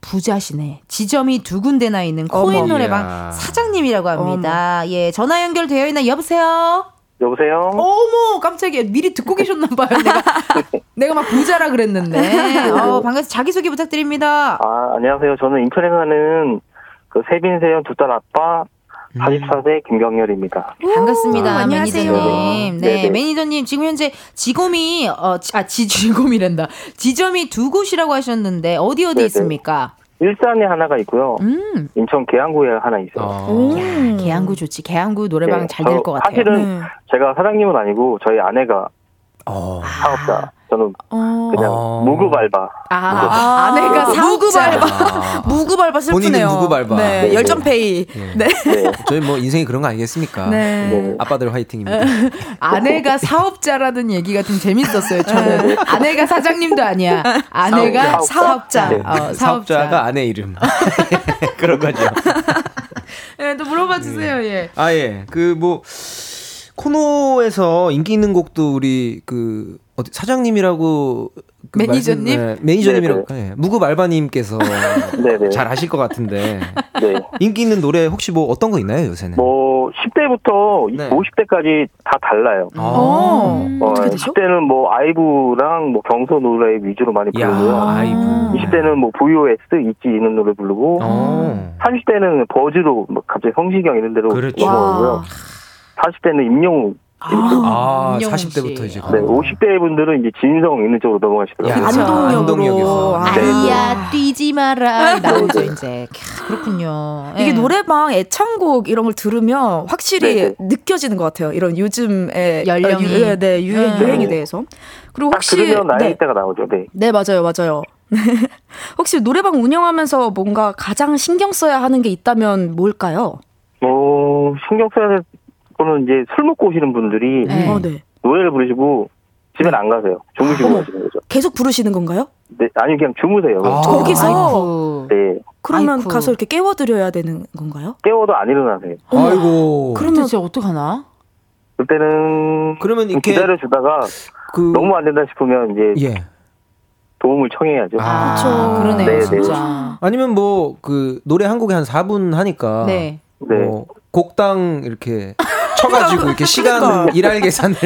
부자시네. 지점이 두 군데나 있는 코인 어머. 노래방. 사장님이라고 합니다. 예, 전화 연결되어 있나 여보세요. 여보세요? 어머, 깜짝이야. 미리 듣고 계셨나 봐요. 내가 내가 막 부자라 그랬는데. 어, 반갑습니다. 자기 소개 부탁드립니다. 아, 안녕하세요. 저는 인천에 사는 그 세빈 세연 두 딸 아빠 44세 김경렬입니다. 반갑습니다, 오, 안녕하세요. 매니저님. 네, 네네. 매니저님 지금 현재 지검이 어, 지- 아, 지 지검이란다. 지점이 두 곳이라고 하셨는데 어디 어디 네네. 있습니까? 일산에 하나가 있고요. 음, 인천 계양구에 하나 있어요. 어. 야, 계양구 좋지. 계양구 노래방 네, 잘될저것 같아요. 사실은 네. 제가 사장님은 아니고 저희 아내가 어. 사업자. 저는 어. 그냥 어. 무급알바. 아, 아, 아내가 사업자. 무구발바 아. 무구발바 슬프네요. 본인은 무구발바. 네, 네. 열정페이. 네. 네. 저희 뭐 인생이 그런 거 아니겠습니까? 네. 네. 아빠들 화이팅입니다. 아내가 사업자라는 얘기가 좀 재밌었어요. 저는 아내가 사장님도 아니야. 아내가 사업자. 사업자. 네. 어, 사업자. 사업자 가 아내 이름. 그런 거죠. 네, 또 물어봐 주세요. 예. 아, 예. 그, 뭐, 코너에서 인기 있는 곡도 우리, 그, 어디, 사장님이라고. 그 매니저님? 말씀- 네, 매니저님이라고. 예. 무급 알바님께서 네네. 잘 아실 것 같은데. 네. 인기 있는 노래 혹시 뭐 어떤 거 있나요, 요새는? 뭐 10대부터 네. 50대까지 다 달라요. 어. 어, 어떻게 되죠? 10대는 뭐 아이브랑 뭐 경서 노래 위주로 많이 야, 부르고요. 아이고. 20대는 뭐 VOS 있지 있는 노래 부르고 어. 30대는 버즈로 뭐 갑자기 성시경 이런 데로 그렇죠. 넘어오고요. 40대는 임영웅. 아, 임영웅 40대부터 이제. 네, 50대 분들은 이제 진성 있는 쪽으로 넘어가시더라고요. 야, 안동역으로. 아. 아이야 뛰지 마라 나오죠 이제 캬, 그렇군요. 이게 예. 노래방 애창곡 이런 걸 들으면 확실히 네네. 느껴지는 것 같아요. 이런 요즘의 연령이. 어, 유, 네, 네, 유행, 음. 유행에 대해서. 그리고 딱 혹시 들으면 나이 네, 대가 나오죠. 네. 네 맞아요, 맞아요. 혹시 노래방 운영하면서 뭔가 가장 신경 써야 하는 게 있다면 뭘까요? 뭐 신경 써야 될 거는 이제 술 먹고 오시는 분들이 네. 어, 네. 노래를 부르시고 집에는 안 가세요. 주무시고 어머. 가시는 거죠. 계속 부르시는 건가요? 네, 아니 그냥 주무세요. 아. 거기서 아이쿠. 네, 그러면 아이쿠. 가서 이렇게 깨워드려야 되는 건가요? 깨워도 안 일어나세요. 아이고. 그러면 진짜 어떡하나? 그때는 그러면 좀 이렇게 기다려 주다가 그 너무 안 된다 싶으면 이제 예. 도움을 청해야죠. 아. 그쵸. 그러네요 네, 네. 진짜. 아니면 뭐 그 노래 한 곡에 한 4분 하니까 네. 네. 뭐 곡당 이렇게 쳐가지고 이렇게 시간 그러니까. 일할 계산을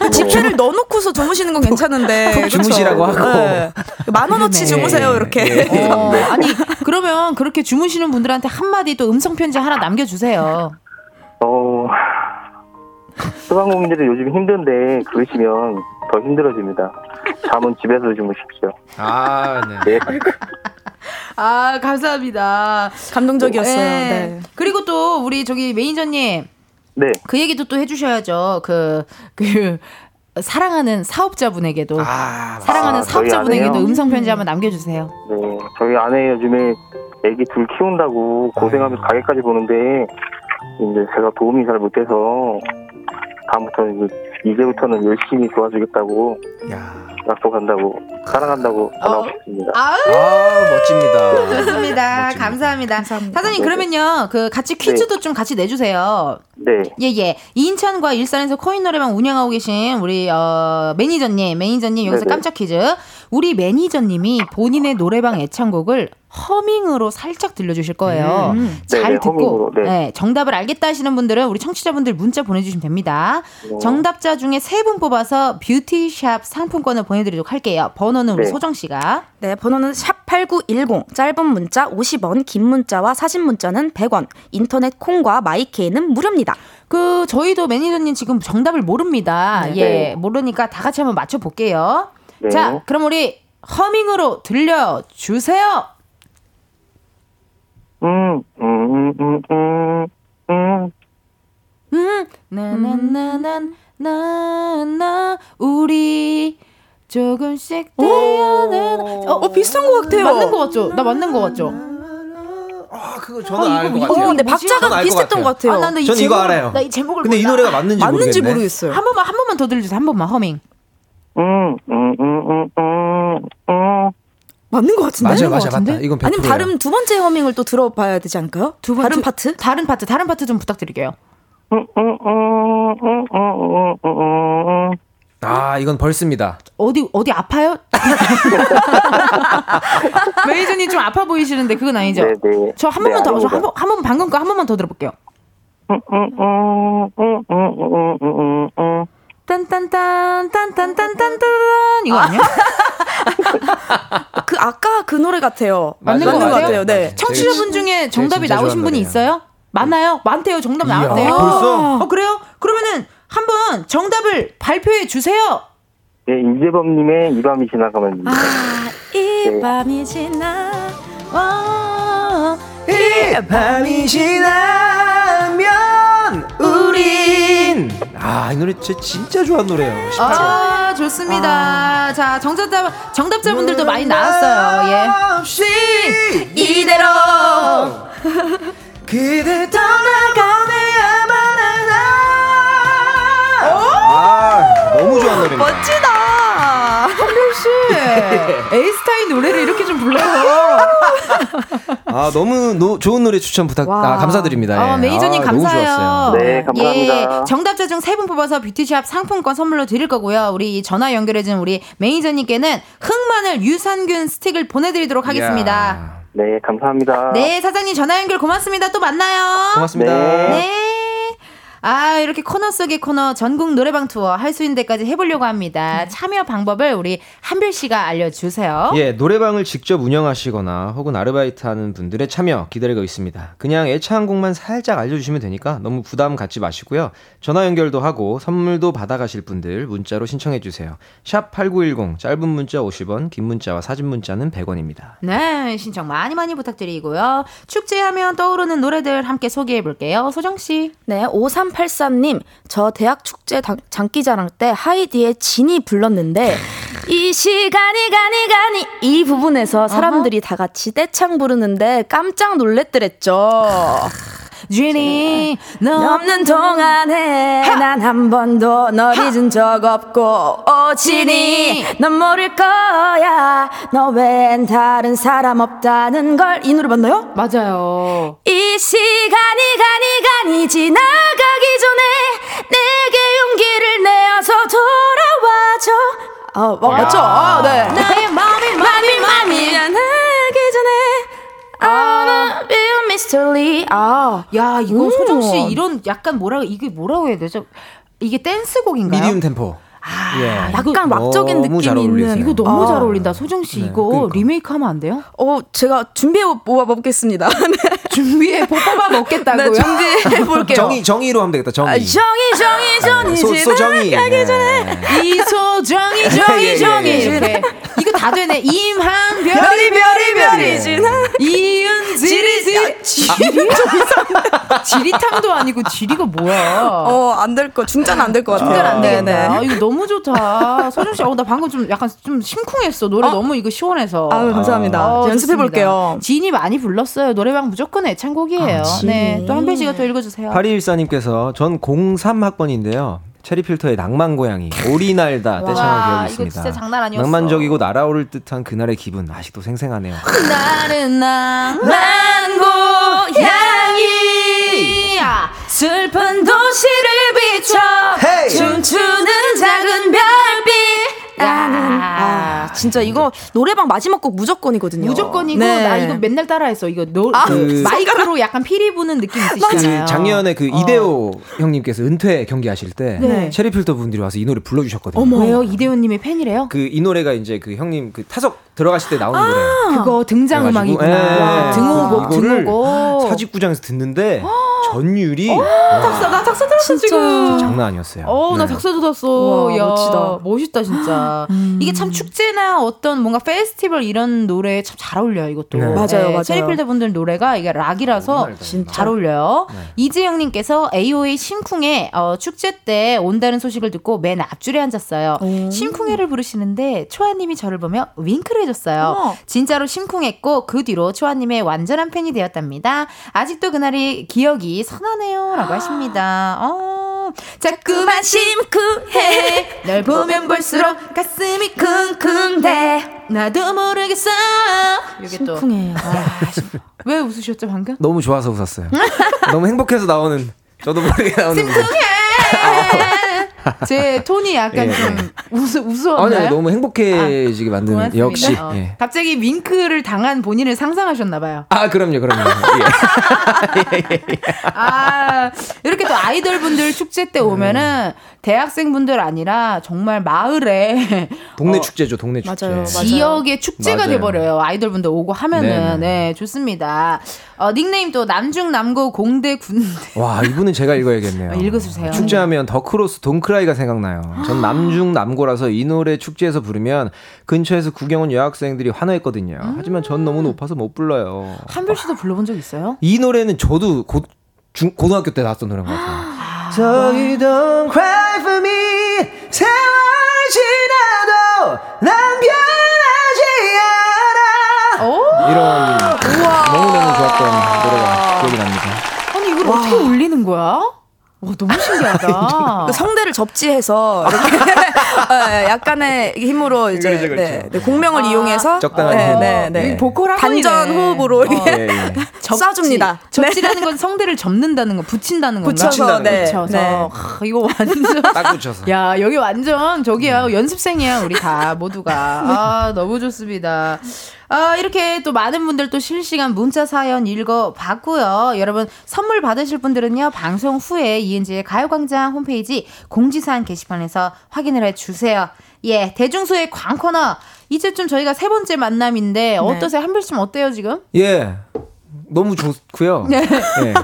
그 지폐를 넣어놓고서 주무시는 건 괜찮은데 그쵸? 주무시라고 하고. 네. 만 원어치. 주무세요 이렇게. 예. 어, 아니 그러면 그렇게 주무시는 분들한테 한 마디 또 음성 편지 하나 남겨주세요. 어, 소방공인들이 요즘 힘든데 그러시면 더 힘들어집니다. 잠은 집에서 주무십시오. 아, 네. 네. 아 감사합니다. 감동적이었어요. 네. 네. 그리고 또 우리 저기 매니저님 네. 그 얘기도 또 해주셔야죠. 그 그 사랑하는 사업자분에게도 아, 사랑하는 아, 사업자분에게도? 음성 편지 한번 남겨주세요. 네. 저희 아내 요즘에 애기 둘 키운다고 고생하면서 아유. 가게까지 보는데 이제 제가 도움이 잘 못돼서 다음부터는 이제 이제부터는 열심히 도와주겠다고 야. 약속한다고 사랑한다고 전하고 어. 싶습니다. 아우 아, 멋집니다. 좋습니다. 멋집니다. 감사합니다. 감사합니다. 사장님 그러면요 그 같이 퀴즈도 좀 같이 내주세요. 네. 예예. 인천과 일산에서 코인 노래방 운영하고 계신 우리 어, 매니저님, 매니저님 여기서 네네. 깜짝 퀴즈. 우리 매니저님이 본인의 노래방 애창곡을 허밍으로 살짝 들려주실 거예요. 음. 잘 네네, 듣고 허밍으로, 네. 네, 정답을 알겠다 하시는 분들은 우리 청취자분들 문자 보내주시면 됩니다. 네. 정답자 중에 세 분 뽑아서 뷰티샵 상품권을 보내드리도록 할게요. 번호는 우리 네. 소정 씨가 네, 번호는 샵 8910. 짧은 문자 50원, 긴 문자와 사진 문자는 100원. 인터넷 콩과 마이케이는 무료입니다. 그 저희도 매니저님 지금 정답을 모릅니다. 네. 예, 모르니까 다 같이 한번 맞춰 볼게요. 네. 자, 그럼 우리 허밍으로 들려 주세요. 음, 음, 음, 음, 음. 음, 나나나난 나나 우리 조금씩 태어나는 어, 어, 비슷한 것 같아요. 맞는 것 같죠? 나 맞는 것 같죠? 아, 그거 어, 저는 이거 알것 같아요. 어, 근데? 저는 박자가 비슷했던 것 같아요. 아, 나는 이전 이거 알아요. 나 이 제목을 근데 이 몰라. 노래가 맞는지 맞는지. 모르겠어요. 한 번만 한 번만 더 들려주세요. 한 번만 허밍. 음, 음, 음, 음, 음, 음. 맞는 것 같은데? 맞아요, 같은데? 맞다. 이건 100%예요. 아니면 다른 두 번째 허밍을 또 들어봐야 되지 않을까요? 두 번- 다른 두- 파트? 다른 파트 다른 파트 좀 부탁드릴게요. 음, 음, 음, 음, 음, 음, 음, 음. 아, 이건 verse입니다. 어디 어디 아파요? 매니저님 좀 아파 보이시는데 그건 아니죠? 네네. 저한 네, 번만 더, 저 아닙니다. 한 번, 한 번 방금 거 한 번만 더 들어볼게요. 음, 음, 음, 음, 음, 음, 음, 음. 딴딴딴 딴딴딴딴딴 이거 아니야? 그 아까 그 노래 같아요. 맞는 맞는 것것 같아요? 같아요. 네. 청취자분 중에 정답이 나오신 분이 있어요? 많아요? 많대요. 정답 나왔대요. 벌써? 어 그래요? 그러면은 한번 정답을 발표해 주세요. 네, 이재범님의 이 밤이 지나가면입니다. 아, 이 밤이 지나. 와. 이 밤이 지나면 우린 아, 이 노래 진짜, 진짜 좋아하는 노래예요. 쉽죠? 아 좋습니다. 자 정답자 정답자분들도 많이 나왔어요. 예. 없이 이대로 그대 떠나가야만 하 에이스타인 노래를 이렇게 좀 불러요. 아 너무 노, 좋은 노래 추천 부탁 아, 감사드립니다 어, 예. 매니저님 아, 너무 감사해요. 좋았어요. 네, 감사합니다. 예, 정답자 중 세 분 뽑아서 뷰티샵 상품권 선물로 드릴 거고요. 우리 전화 연결해준 우리 매니저님께는 흑마늘 유산균 스틱을 보내드리도록 하겠습니다. 이야, 네, 감사합니다. 네, 사장님 전화 연결 고맙습니다. 또 만나요. 고맙습니다 네. 네. 아, 이렇게 코너 속의 코너 전국 노래방 투어 할 수 있는 데까지 해보려고 합니다. 참여 방법을 우리 한별 씨가 알려주세요. 예, 노래방을 직접 운영하시거나 혹은 아르바이트 하는 분들의 참여 기다리고 있습니다. 그냥 애창한 곡만 살짝 알려주시면 되니까 너무 부담 갖지 마시고요. 전화 연결도 하고 선물도 받아가실 분들 문자로 신청해주세요. 샵 8910, 짧은 문자 50원, 긴 문자와 사진 문자는 100원입니다. 네, 신청 많이 많이 부탁드리고요. 축제하면 떠오르는 노래들 함께 소개해 볼게요. 소정 씨. 네, 5383님, 저 대학 축제 당- 장기자랑 때 하이디의 진이 불렀는데, 이 시간이 가니 가니 이 부분에서 사람들이 다 같이 떼창 부르는데 깜짝 놀랬더랬죠. 너 없는 동안에 난 한 번도 널 잊은 적 없고 오지니 넌 모를 거야 너 외엔 다른 사람 없다는 걸 이 노래 맞나요? 맞아요. 이 시간이 가니 가니 지나가기 전에 내게 용기를 내어서 돌아와줘 아 어, 맞죠? 아, 네 나의 마음이 마음이 마음이. 나기 전에 I'm a real mystery 아 야, 이거 음. 소정 씨 이런 약간 뭐라 이게 뭐라고 해야 되죠? 이게 댄스곡인가요? 미디움 템포. 아, 예. 약간 잘 느낌이. 있는 이거 너무 아. 잘 어울린다. 소정 씨 네, 이거 그러니까. 리메이크 하면 안 돼요? 어 제가 준비해 모아 보겠습니다 준비해 뽀뽀가 먹겠다고요? 네 준비해 볼게요 정의, 정의로 하면 되겠다, 정의. 아, 정이 정이 정이 소, 소정의. 지나가기 전에 이 소정이 예, 예, 정이 정이 예. 이렇게 이거 다 되네. 임한별 별이 별이 별이 지나 이은 지리 지리 지리 좀 이상하다. 지리탕도 아니고 지리가 뭐야? 어 안 될 거 중자는 안될 것 같아요 진짜 안 되겠네. 네, 네. 아, 이거 너무 좋다. 소정 씨, 어, 나 방금 좀 약간 좀 심쿵했어. 노래 너무 이거 시원해서. 아유 감사합니다 어, 연습해. 볼게요 진이 많이 불렀어요. 노래방 무조건 애창곡이에요. 네. 또 한별 씨가 또 읽어주세요. 8214님께서 전 03학번인데요. 체리 필터의 낭만 고양이 오리 날다 떼창을 와, 기억이 있습니다. 진짜 장난 아니었어. 낭만적이고 날아오를 듯한 그날의 기분 아직도 생생하네요. 나는 낭만 고양이 슬픈 도시를 비춰 hey! 춤추는 작은 별빛 나는 아, 진짜 이거 노래방 마지막 곡 무조건이거든요. 무조건이고 네. 나 이거 맨날 따라했어. 이거 노, 아, 그 그- 마이크로 약간 피리 부는 느낌 있으시잖아요. 그 작년에 그 어. 이대호 형님께서 은퇴 경기 하실 때 네. 체리필터 분들이 와서 이 노래 불러주셨거든요. 어머. 왜요? 이대호님의 팬이래요? 그 이 노래가 이제 그 형님 그 타석 들어가실 때 나오는 노래. 그거 등장 음악이구나. 예, 와, 등호곡, 등호곡. 사직구장에서 듣는데 전율이 작사, 나 작사 들었어, 진짜. 지금. 장난 아니었어요. 어, 나 네. 작사 들었어. 우와, 야, 멋지다. 멋있다, 진짜. 이게 참 축제나 어떤 뭔가 페스티벌 이런 노래에 참 잘 어울려요, 이것도. 네. 맞아요, 맞아요. 체리필드 분들 노래가 이게 락이라서 진짜. 잘 어울려요. 이재영님께서 AOA 심쿵에 어, 축제 때 온다는 소식을 듣고 맨 앞줄에 앉았어요. 심쿵해를 부르시는데 초아님이 저를 보며 윙크를 해줬어요. 어머. 진짜로 심쿵했고 그 뒤로 초아님의 완전한 팬이 되었답니다. 아직도 그날이 기억이 선하네요라고 하십니다. 어, 자꾸만 심쿵해 널 보면 볼수록 가슴이 쿵쿵대 나도 모르겠어. 이게 또 심쿵해. 아, 왜 웃으셨죠 방금? 너무 좋아서 웃었어요. 너무 행복해서 나오는 저도 모르게 나오는 거. 제 톤이 약간 예. 좀 우스, 우스웠나요? 아니요 너무 행복해지게 만드는 고맙습니다. 역시. 어, 예. 갑자기 윙크를 당한 본인을 상상하셨나 봐요. 아 그럼요 그럼요. 예. 아, 이렇게 또 아이돌 분들 축제 때 오면은 대학생 분들 아니라 정말 마을에 동네 어, 축제죠 동네 축제. 맞아요, 맞아요. 지역의 축제가 맞아요. 돼버려요. 아이돌 분들 오고 하면은 네네. 네 좋습니다. 어, 닉네임 또 남중 남고 공대 군대 와 이분은 제가 읽어야겠네요. 아, 읽어주세요. 축제하면 더 크로스 Don't Cry가 생각나요. 전 남중 남고라서 이 노래 축제에서 부르면 근처에서 구경 온 여학생들이 환호했거든요. 하지만 전 너무 높아서 못 불러요. 한별 씨도 불러본 적 있어요? 이 노래는 저도 고, 중, 고등학교 때 나왔던 노래인 것 같아요. So you don't cry for me 세월 지나도 난 변하지 않아 오? 이런 너무너무 좋았던 노래가 기억이 납니다. 아니 이걸 어떻게 올리는 거야? 와 너무 신기하다. 그 성대를 접지해서 이렇게 네, 약간의 힘으로 이제 그렇죠, 그렇죠. 네, 네, 공명을 아. 이용해서 적당한 네, 힘. 네, 네. 이 보컬. 단전 호흡으로 이렇게 예, 예. 쏴줍니다. 접지라는 건 성대를 접는다는 거, 붙인다는 건가? 붙여서 네, 붙여서. 네. 하, 이거 완전. 딱 붙여서. 야, 여기 완전 저기야 연습생이야 우리 다 모두가. 아 너무 좋습니다. 아 이렇게 또 많은 분들 또 실시간 문자 사연 읽어봤고요. 여러분 선물 받으실 분들은요 방송 후에 이은지의 가요광장 홈페이지 공지사항 게시판에서 확인을 해주세요. 예 대중소의 광코너 이제좀 저희가 세 번째 만남인데 어떠세요? 한별 씨 어때요 지금? 예. 너무 좋고요. 네. 예.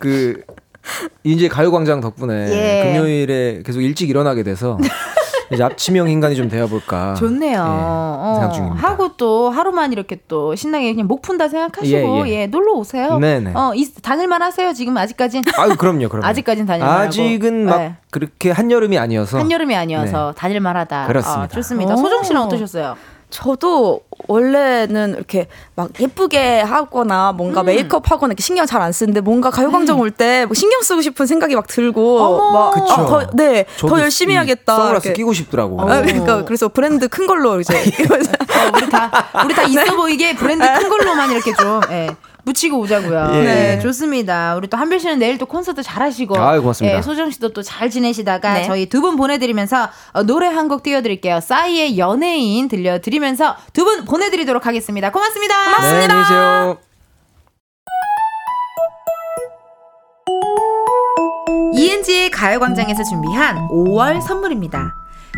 그 이제 가요광장 덕분에 예. 금요일에 계속 일찍 일어나게 돼서 이제 앞치명 인간이 좀 되어볼까. 좋네요. 예, 어, 생각 중입니다. 하고 또 하루만 이렇게 또 신나게 그냥 목 푼다 생각하시고 예, 예, 예. 놀러 오세요. 네네. 어, 이, 다닐만 하세요 지금 아직까진. 아유 그럼요, 그럼요. 아직까진 다닐만 하고. 아직은 막 네. 그렇게 한여름이 아니어서. 한여름이 아니어서 다닐만 하다. 그렇습니다. 아, 좋습니다. 오. 소정 씨는 어떠셨어요? 저도 원래는 이렇게 막 예쁘게 하거나 뭔가 음. 메이크업 하거나 이렇게 신경 잘 안 쓰는데 뭔가 가요광장 올 때 뭐 신경 쓰고 싶은 생각이 막 들고 어머. 막 그쵸. 아, 더, 네, 더 열심히 이 해야겠다. 선글라스 이렇게. 끼고 싶더라고. 아, 그러니까 그래서 브랜드 큰 걸로 이제 어, 우리 다 우리 다 있어 보이게 브랜드 큰 걸로만 이렇게 좀 예, 묻히고 오자고요. 예. 네, 좋습니다. 우리 또 한별 씨는 내일 또 콘서트 잘 하시고, 아유, 고맙습니다. 예, 소정 씨도 또 잘 지내시다가 네. 저희 두 분 보내드리면서 어, 노래 한 곡 띄워드릴게요. 싸이의 연예인 들려드리면서 두 분 보내드리도록 하겠습니다. 고맙습니다. 네, 안녕히 계세요. 이은지의 가요광장에서 준비한 5월 선물입니다.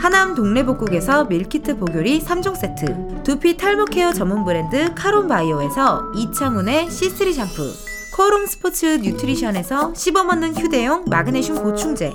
하남 동래복국에서 밀키트 복요리 3종 세트 두피 탈모 케어 전문 브랜드 카론바이오에서 이창훈의 C3 샴푸 코롱 스포츠 뉴트리션에서 씹어먹는 휴대용 마그네슘 보충제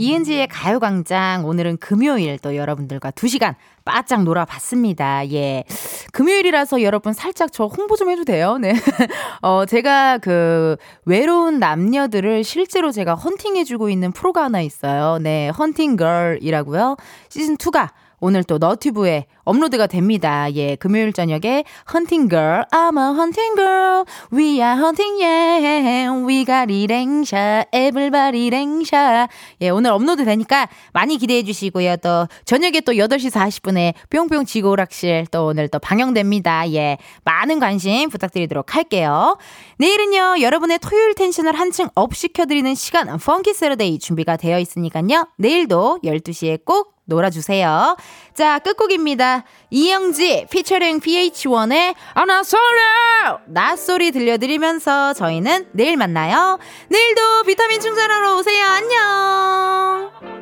이은지의 가요광장 오늘은 금요일 또 여러분들과 2시간 바짝 놀아봤습니다. 예. 금요일이라서 여러분 살짝 저 홍보 좀 해도 돼요? 네. 어, 제가 그 외로운 남녀들을 실제로 제가 헌팅해주고 있는 프로가 하나 있어요. 네. 헌팅걸이라고요. 시즌2가 오늘 또 너튜브에 업로드가 됩니다. 예, 금요일 저녁에 헌팅 girl, I'm a hunting girl, we are hunting, yeah, we got it 랭샤, everybody 랭샤. 예, 오늘 업로드 되니까 많이 기대해 주시고요. 또 저녁에 또 8시 40분에 뿅뿅 지구 오락실 또 오늘 또 방영됩니다. 예, 많은 관심 부탁드리도록 할게요. 내일은요, 여러분의 토요일 텐션을 한층 up 시켜드리는 시간, funky Saturday 준비가 되어 있으니까요. 내일도 12시에 꼭 놀아주세요. 자, 끝곡입니다. 이영지 피처링 PH1의 아, 나 소리! 나소리 들려드리면서 저희는 내일 만나요. 내일도 비타민 충전하러 오세요. 안녕!